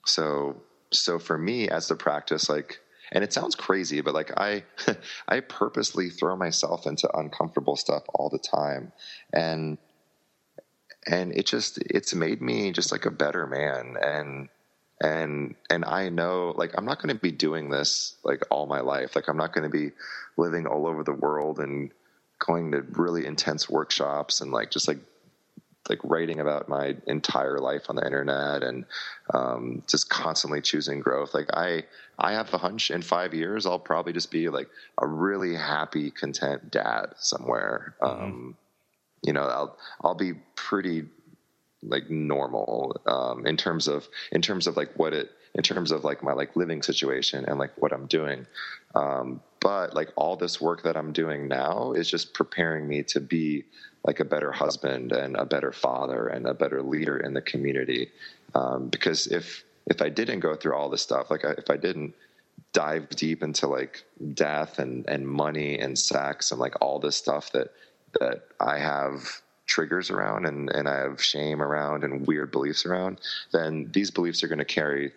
so so for me as the practice, like, and it sounds crazy, but like I I purposely throw myself into uncomfortable stuff all the time, and and it just it's made me just like a better man and and and I know like I'm not going to be doing this like all my life. Like I'm not going to be living all over the world and going to really intense workshops and like just like like writing about my entire life on the internet and um, just constantly choosing growth. Like I, I have a hunch in five years I'll probably just be like a really happy, content dad somewhere. Mm-hmm. Um, you know, I'll I'll be pretty like normal um, in terms of in terms of like what it in terms of like my like living situation and like what I'm doing. Um, but like all this work that I'm doing now is just preparing me to be like a better husband and a better father and a better leader in the community. Um, because if if I didn't go through all this stuff, like I, if I didn't dive deep into like death and and money and sex and like all this stuff that that I have triggers around and, and I have shame around and weird beliefs around, then these beliefs are going to carry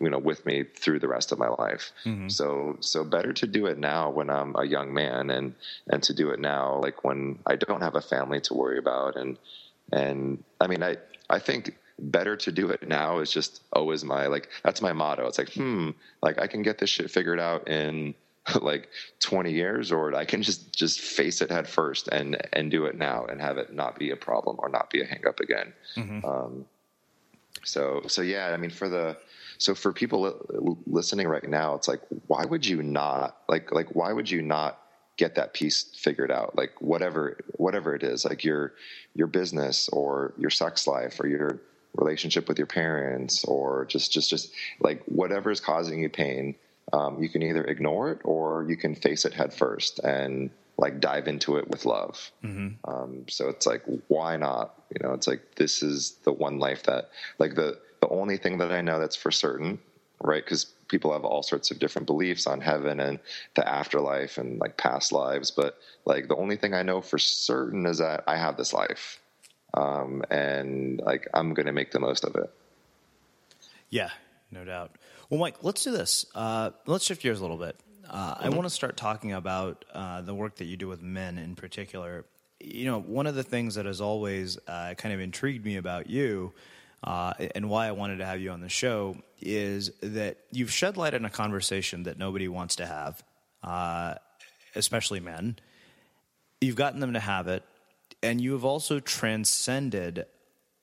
you know with me through the rest of my life mm-hmm. so so better to do it now when i'm a young man and and to do it now like when i don't have a family to worry about and and i mean i i think better to do it now is just always my like that's my motto it's like hmm like i can get this shit figured out in like 20 years or i can just just face it head first and and do it now and have it not be a problem or not be a hang up again mm-hmm. um so so yeah i mean for the so for people listening right now, it's like, why would you not like like why would you not get that piece figured out? Like whatever whatever it is, like your your business or your sex life or your relationship with your parents or just just just like whatever is causing you pain. Um, you can either ignore it or you can face it head first and like dive into it with love. Mm-hmm. Um, so it's like, why not? You know, it's like this is the one life that like the the only thing that I know that's for certain, right? Because people have all sorts of different beliefs on heaven and the afterlife and like past lives, but like the only thing I know for certain is that I have this life, um, and like I'm going to make the most of it. Yeah, no doubt. Well, Mike, let's do this. Uh, let's shift gears a little bit. Uh, I mm-hmm. want to start talking about uh, the work that you do with men in particular. You know, one of the things that has always uh, kind of intrigued me about you uh, and why I wanted to have you on the show is that you've shed light on a conversation that nobody wants to have, uh, especially men. You've gotten them to have it, and you have also transcended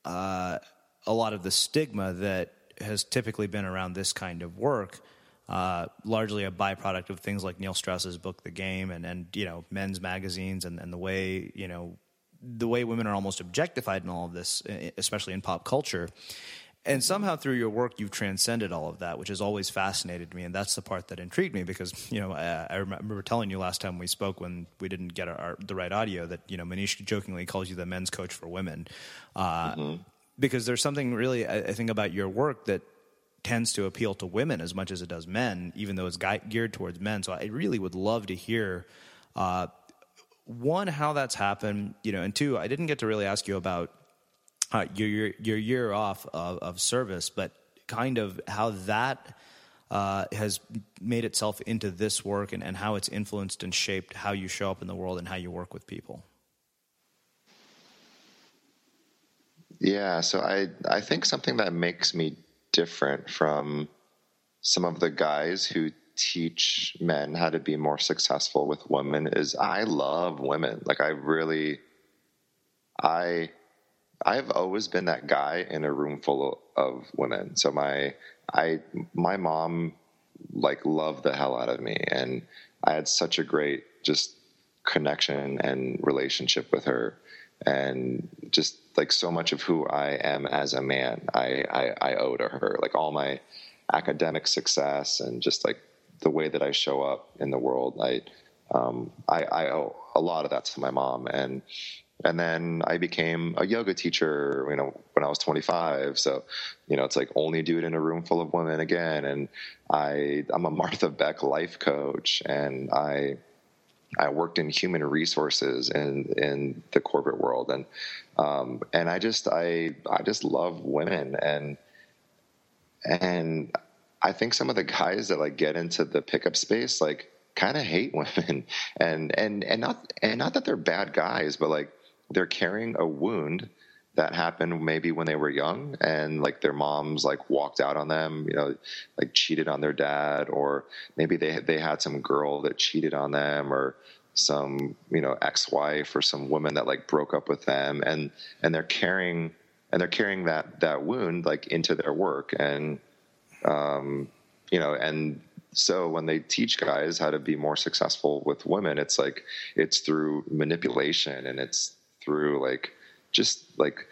uh, a lot of the stigma that has typically been around this kind of work. Uh, largely a byproduct of things like Neil Strauss's book, The Game, and, and you know men's magazines, and, and the way you know the way women are almost objectified in all of this, especially in pop culture. And somehow through your work, you've transcended all of that, which has always fascinated me. And that's the part that intrigued me because, you know, I, I remember telling you last time we spoke when we didn't get our, our, the right audio that, you know, Manish jokingly calls you the men's coach for women. Uh, mm-hmm. Because there's something really, I, I think, about your work that tends to appeal to women as much as it does men, even though it's geared towards men. So I really would love to hear uh, one, how that's happened, you know, and two, I didn't get to really ask you about uh, your, your, your year off of, of, service, but kind of how that uh, has made itself into this work and, and how it's influenced and shaped how you show up in the world and how you work with people. Yeah, so I I think something that makes me different from some of the guys who teach men how to be more successful with women is I love women. Like I really I I've always been that guy in a room full of women. So my I my mom like loved the hell out of me and I had such a great just connection and relationship with her and just like so much of who I am as a man, I, I, I owe to her. Like all my academic success and just like the way that I show up in the world, I, um, I, I owe a lot of that to my mom. And and then I became a yoga teacher, you know, when I was 25. So, you know, it's like only do it in a room full of women again. And I, I'm a Martha Beck life coach, and I I worked in human resources in in the corporate world, and um, and I just I I just love women, and and I think some of the guys that like get into the pickup space like kind of hate women, and and and not and not that they're bad guys, but like they're carrying a wound that happened maybe when they were young and like their moms like walked out on them you know like cheated on their dad or maybe they they had some girl that cheated on them or some you know ex-wife or some woman that like broke up with them and and they're carrying and they're carrying that that wound like into their work and um you know and so when they teach guys how to be more successful with women it's like it's through manipulation and it's through like just like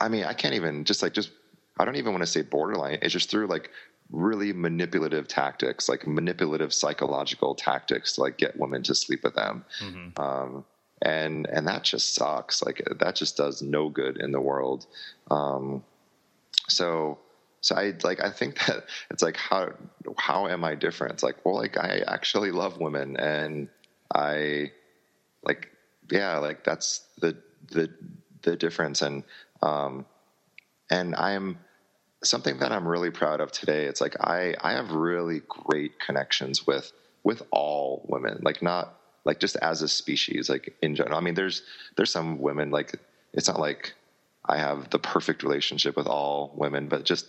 I mean, I can't even just like just I don't even want to say borderline. It's just through like really manipulative tactics, like manipulative psychological tactics to like get women to sleep with them. Mm-hmm. Um, and and that just sucks. Like that just does no good in the world. Um, so so I like I think that it's like how how am I different? It's like well, like I actually love women and I like yeah, like that's the the the difference. And um, and I'm something that I'm really proud of today. It's like I I have really great connections with with all women, like not like just as a species, like in general. I mean, there's there's some women like it's not like I have the perfect relationship with all women, but just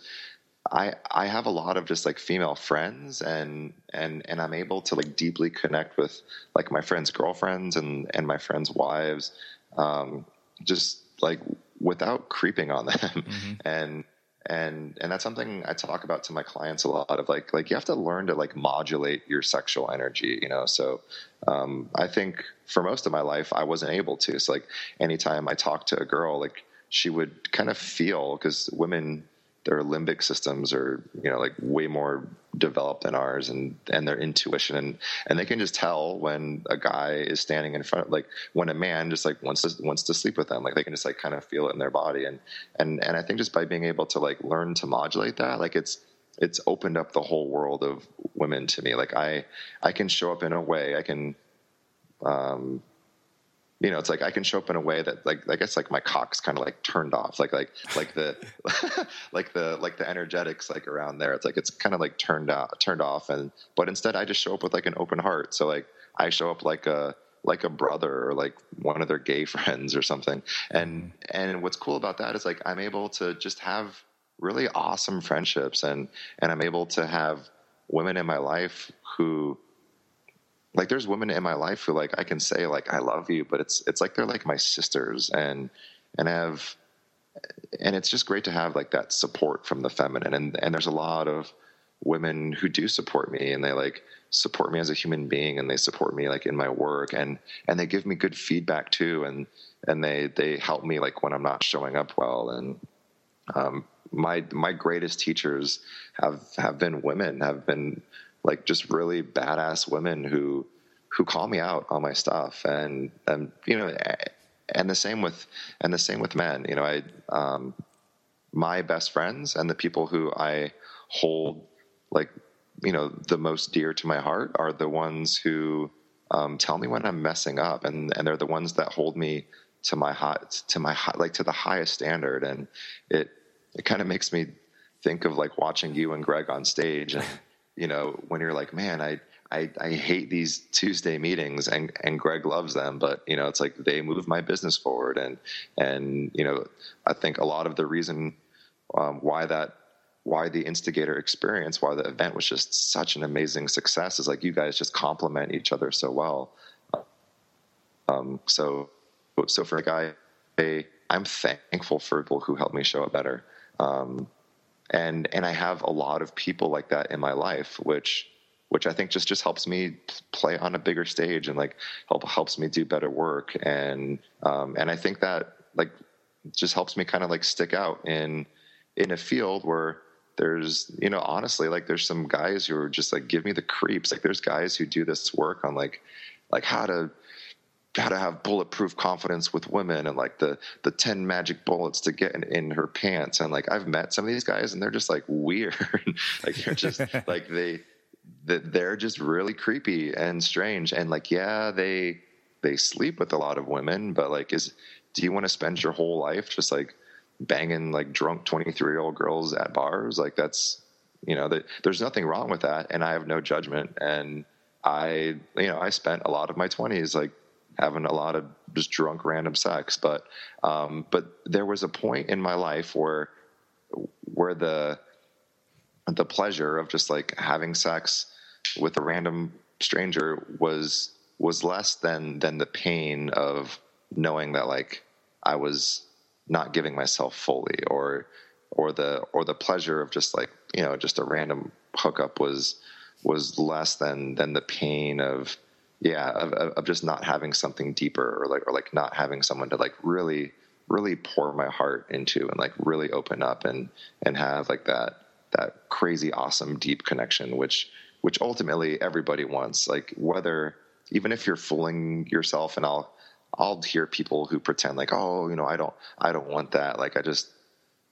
I I have a lot of just like female friends and and and I'm able to like deeply connect with like my friends' girlfriends and and my friends' wives, um, just like without creeping on them, mm-hmm. and and and that's something I talk about to my clients a lot of like like you have to learn to like modulate your sexual energy, you know. So um, I think for most of my life I wasn't able to. So like anytime I talked to a girl, like she would kind of feel because women their limbic systems are you know like way more developed than ours and and their intuition. And and they can just tell when a guy is standing in front of like when a man just like wants to wants to sleep with them. Like they can just like kind of feel it in their body. And and and I think just by being able to like learn to modulate that like it's it's opened up the whole world of women to me. Like I I can show up in a way I can um you know, it's like I can show up in a way that like I guess like my cock's kind of like turned off, like like like the like the like the energetics like around there. It's like it's kind of like turned out turned off, and but instead I just show up with like an open heart. So like I show up like a like a brother or like one of their gay friends or something. And and what's cool about that is like I'm able to just have really awesome friendships, and and I'm able to have women in my life who like there's women in my life who like I can say like I love you, but it's it's like they're like my sisters and and have and it's just great to have like that support from the feminine. And and there's a lot of women who do support me and they like support me as a human being and they support me like in my work and and they give me good feedback too and and they they help me like when I'm not showing up well. And um my my greatest teachers have have been women have been like just really badass women who who call me out on my stuff. And and you know and the same with and the same with men. You know i um my best friends and the people who i hold like you know the most dear to my heart are the ones who um, tell me when i'm messing up. And and they're the ones that hold me to my hot to my high, like to the highest standard. And it it kind of makes me think of like watching you and greg on stage and you know, when you're like, man, I, I, I hate these Tuesday meetings and, and Greg loves them, but you know, it's like they move my business forward. And, and, you know, I think a lot of the reason um, why that, why the instigator experience, why the event was just such an amazing success is like you guys just complement each other so well. Um, so, so for a guy, I'm thankful for people who helped me show up better. Um, and, and I have a lot of people like that in my life, which, which I think just just helps me play on a bigger stage and like help helps me do better work. And um, and I think that like just helps me kind of like stick out in in a field where there's you know honestly like there's some guys who are just like give me the creeps. Like there's guys who do this work on like like how to how to have bulletproof confidence with women and like the the 10 magic bullets to get in, in her pants. And like I've met some of these guys and they're just like weird. Like they're just like they that they're just really creepy and strange. And like yeah they they sleep with a lot of women but like is do you want to spend your whole life just like banging like drunk 23 year old girls at bars? Like that's you know that there's nothing wrong with that. And i have no judgment. And i you know i spent a lot of my 20s like having a lot of just drunk random sex. But um but there was a point in my life where where the the pleasure of just like having sex with a random stranger was was less than than the pain of knowing that like I was not giving myself fully or or the or the pleasure of just like you know just a random hookup was was less than than the pain of yeah of, of just not having something deeper or like or like not having someone to like really really pour my heart into and like really open up and and have like that that crazy awesome deep connection which which ultimately everybody wants. Like whether even if you're fooling yourself and I'll I'll hear people who pretend like oh you know I don't I don't want that. Like I just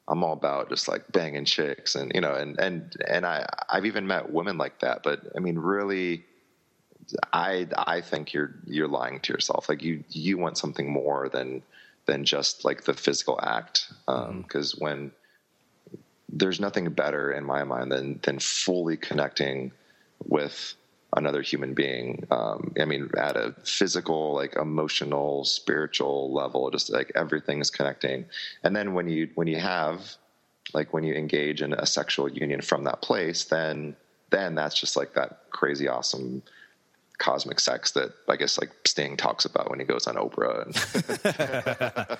I'm all about just like banging chicks and you know and and and I I've even met women like that but I mean really I I think you're you're lying to yourself like you you want something more than than just like the physical act because um, mm-hmm. when there's nothing better in my mind than than fully connecting with another human being. Um, I mean, at a physical, like emotional, spiritual level, just like everything is connecting. And then when you when you have like when you engage in a sexual union from that place, then then that's just like that crazy awesome cosmic sex that I guess like Sting talks about when he goes on Oprah. And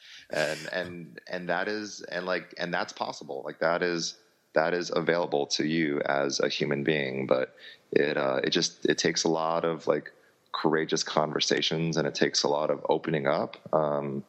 and and and that is and like and that's possible like that is that is available to you as a human being but it uh it just it takes a lot of like courageous conversations and it takes a lot of opening up um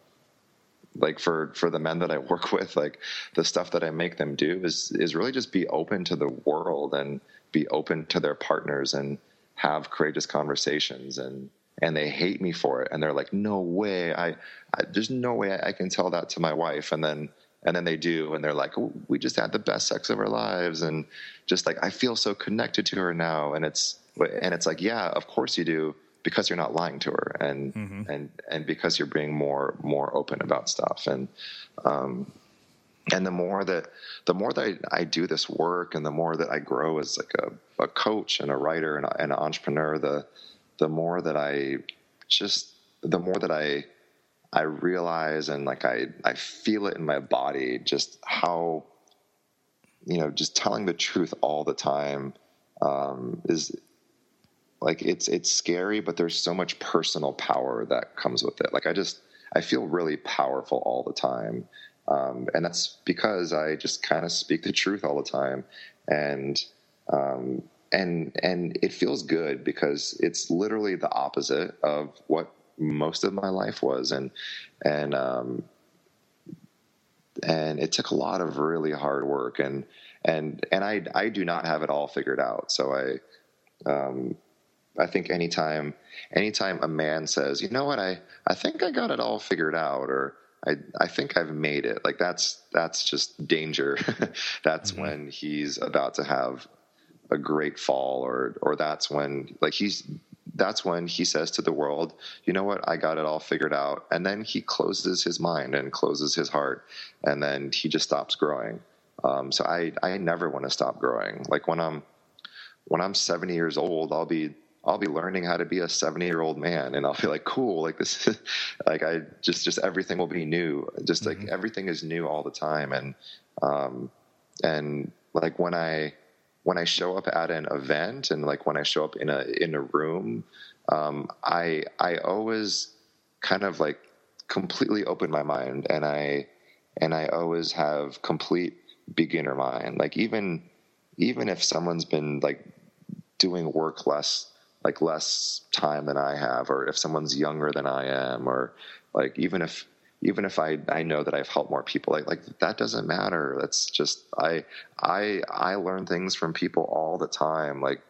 like for for the men that I work with like the stuff that I make them do is is really just be open to the world and be open to their partners and have courageous conversations and and they hate me for it. And they're like no way. I, I, there's no way I can tell that to my wife. And then and then they do. And they're like we just had the best sex of our lives. And just like I feel so connected to her now. And it's and it's like yeah of course you do because you're not lying to her and mm-hmm. and and because you're being more more open about stuff. And um and the more that the more that I, I, do this work and the more that I grow as like a, a coach and a writer and, a, and an entrepreneur, the the more that I just the more that I I realize and like I I feel it in my body just how you know just telling the truth all the time um, is like it's it's scary but there's so much personal power that comes with it. Like I just I feel really powerful all the time um, and that's because I just kind of speak the truth all the time. And um, and and it feels good because it's literally the opposite of what most of my life was. And and um and it took a lot of really hard work. And and and I I do not have it all figured out. So I um I think anytime anytime a man says you know what? I I think I got it all figured out or I I think I've made it like that's that's just danger that's mm-hmm. when he's about to have a great fall or or that's when like he's that's when he says to the world, you know what, I got it all figured out. And then he closes his mind and closes his heart, and then he just stops growing. Um, so I, I never want to stop growing. Like when I'm, when I'm 70 years old, I'll be I'll be learning how to be a 70 year old man and I'll be like, cool, like this, is like I just, just everything will be new. Just like mm-hmm. everything is new all the time. And, um, and like when I, when I show up at an event and like when I show up in a, in a room, um, I, I always kind of like completely open my mind and I, and I always have complete beginner mind. Like even, even if someone's been like doing work less like less time than I have, or if someone's younger than I am, or like even if even if I, I know that I've helped more people, like like that doesn't matter. That's just I I I learn things from people all the time. Like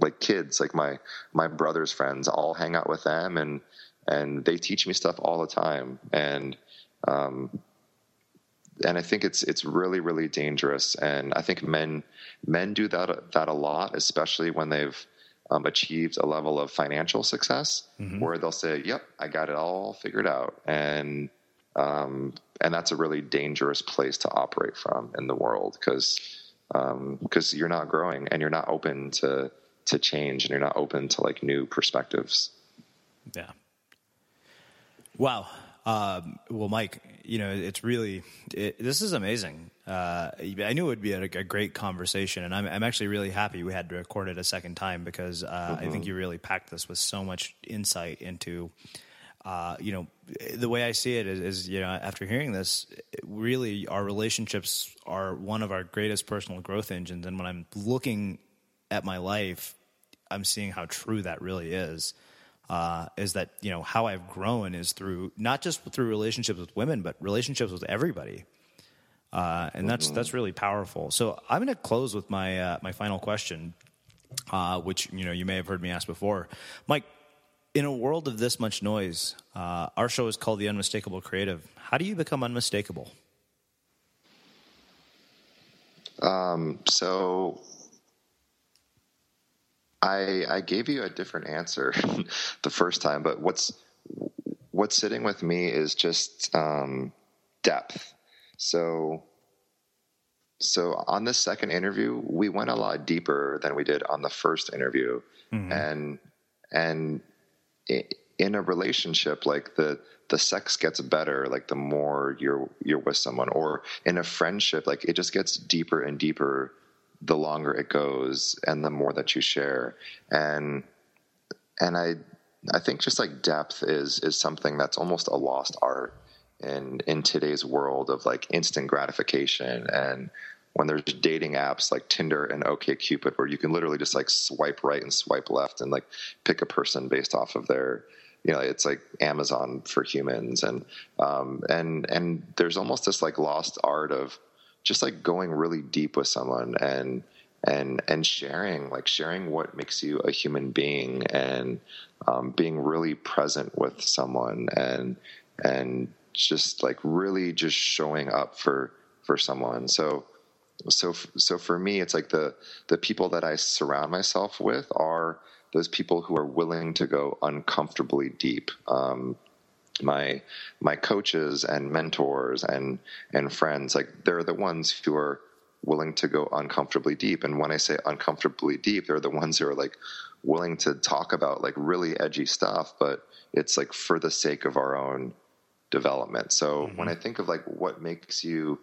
like kids, like my my brother's friends, I'll hang out with them and and they teach me stuff all the time. And um and I think it's it's really really dangerous. And I think men men do that that a lot, especially when they've um, achieved a level of financial success mm-hmm. where they'll say, "Yep, I got it all figured out," and um, and that's a really dangerous place to operate from in the world because because um, you're not growing and you're not open to to change and you're not open to like new perspectives. Yeah. Wow. Um, well, Mike, you know, it's really it, this is amazing. Uh, I knew it would be a, a great conversation, and I'm, I'm, actually really happy we had to record it a second time because uh, mm-hmm. I think mm-hmm. you really packed this with so much insight into. Uh, you know, the way I see it is, is, you know, after hearing this, really our relationships are one of our greatest personal growth engines. And when I'm looking at my life, I'm seeing how true that really is uh, is that you know how I've grown is through not just through relationships with women, but relationships with everybody, uh, and that's that's really powerful. So I'm going to close with my uh, my final question, uh, which you know you may have heard me ask before, Mike. In a world of this much noise, uh, our show is called The Unmistakable Creative. How do you become unmistakable? Um, so I I gave you a different answer the first time, but what's what's sitting with me is just um, depth. So so on this second interview, we went a lot deeper than we did on the first interview, mm-hmm. and and in a relationship, like the the sex gets better, like the more you're you're with someone, or in a friendship, like it just gets deeper and deeper the longer it goes and the more that you share. And and i i think just like depth is is something that's almost a lost art in in today's world of like instant gratification. And when there's dating apps like Tinder and OkCupid where you can literally just like swipe right and swipe left and like pick a person based off of their you know it's like Amazon for humans. And um and and there's almost this like lost art of just like going really deep with someone and and and sharing like sharing what makes you a human being and um, being really present with someone and and just like really just showing up for for someone. So so so for me it's like the the people that I surround myself with are those people who are willing to go uncomfortably deep. Um, my my coaches and mentors and and friends like they're the ones who are willing to go uncomfortably deep. And when i say uncomfortably deep they're the ones who are like willing to talk about like really edgy stuff but it's like for the sake of our own development so mm-hmm. when i think of like what makes you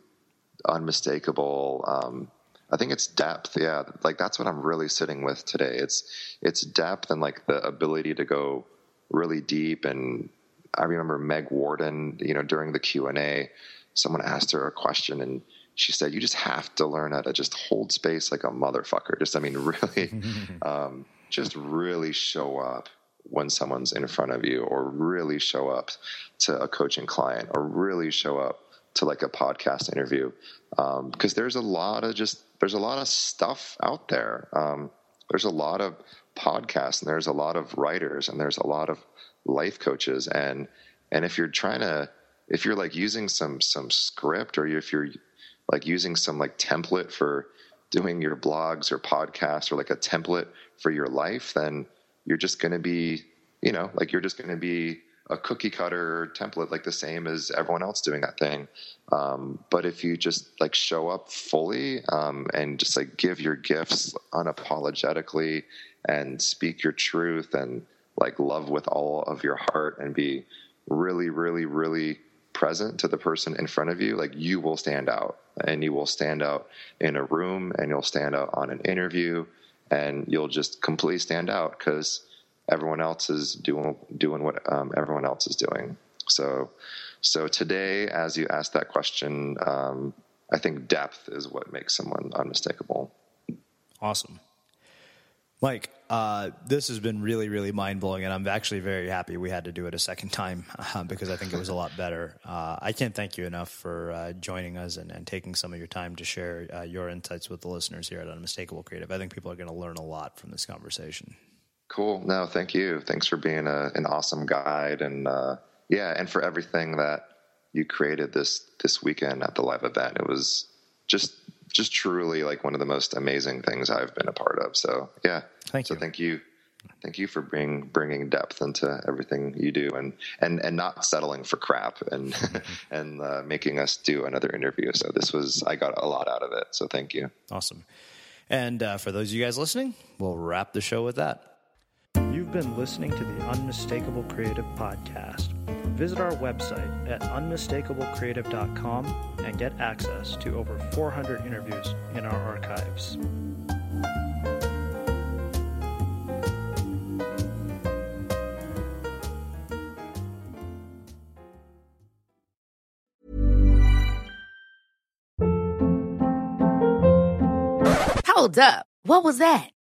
unmistakable um, I think it's depth. Yeah, like that's what I'm really sitting with today. It's it's depth and like the ability to go really deep and I remember Meg Worden, you know, during the Q and A, someone asked her a question and she said, "You just have to learn how to just hold space like a motherfucker." Just, I mean, really, um, just really show up when someone's in front of you, or really show up to a coaching client, or really show up to like a podcast interview, because um, there's a lot of just there's a lot of stuff out there. Um, there's a lot of podcasts, and there's a lot of writers, and there's a lot of life coaches and and if you're trying to if you're like using some some script or if you're like using some like template for doing your blogs or podcasts or like a template for your life then you're just going to be you know like you're just going to be a cookie cutter template, like the same as everyone else doing that thing. Um, but if you just like show up fully um, and just like give your gifts unapologetically and speak your truth and like love with all of your heart and be really, really, really present to the person in front of you, like you will stand out and you will stand out in a room and you'll stand out on an interview and you'll just completely stand out because everyone else is doing doing what um, everyone else is doing. So, so today, as you asked that question, um, I think depth is what makes someone unmistakable. Awesome. Mike, uh, this has been really, really mind blowing, and I'm actually very happy we had to do it a second time uh, because I think it was a lot better. Uh, I can't thank you enough for uh, joining us and, and, taking some of your time to share uh, your insights with the listeners here at Unmistakable Creative. I think people are going to learn a lot from this conversation. Cool. No, thank you. Thanks for being a, an awesome guide, and uh, yeah, and for everything that you created this this weekend at the live event. It was just just truly like one of the most amazing things I've been a part of. So yeah, thank so you. thank you, thank you for bringing bringing depth into everything you do, and and and not settling for crap, and and uh, making us do another interview. So this was I got a lot out of it. So thank you. Awesome. And uh, for those of you guys listening, we'll wrap the show with that. You've been listening to the Unmistakable Creative Podcast. Visit our website at unmistakablecreative.com and get access to over 400 interviews in our archives. Hold up. What was that?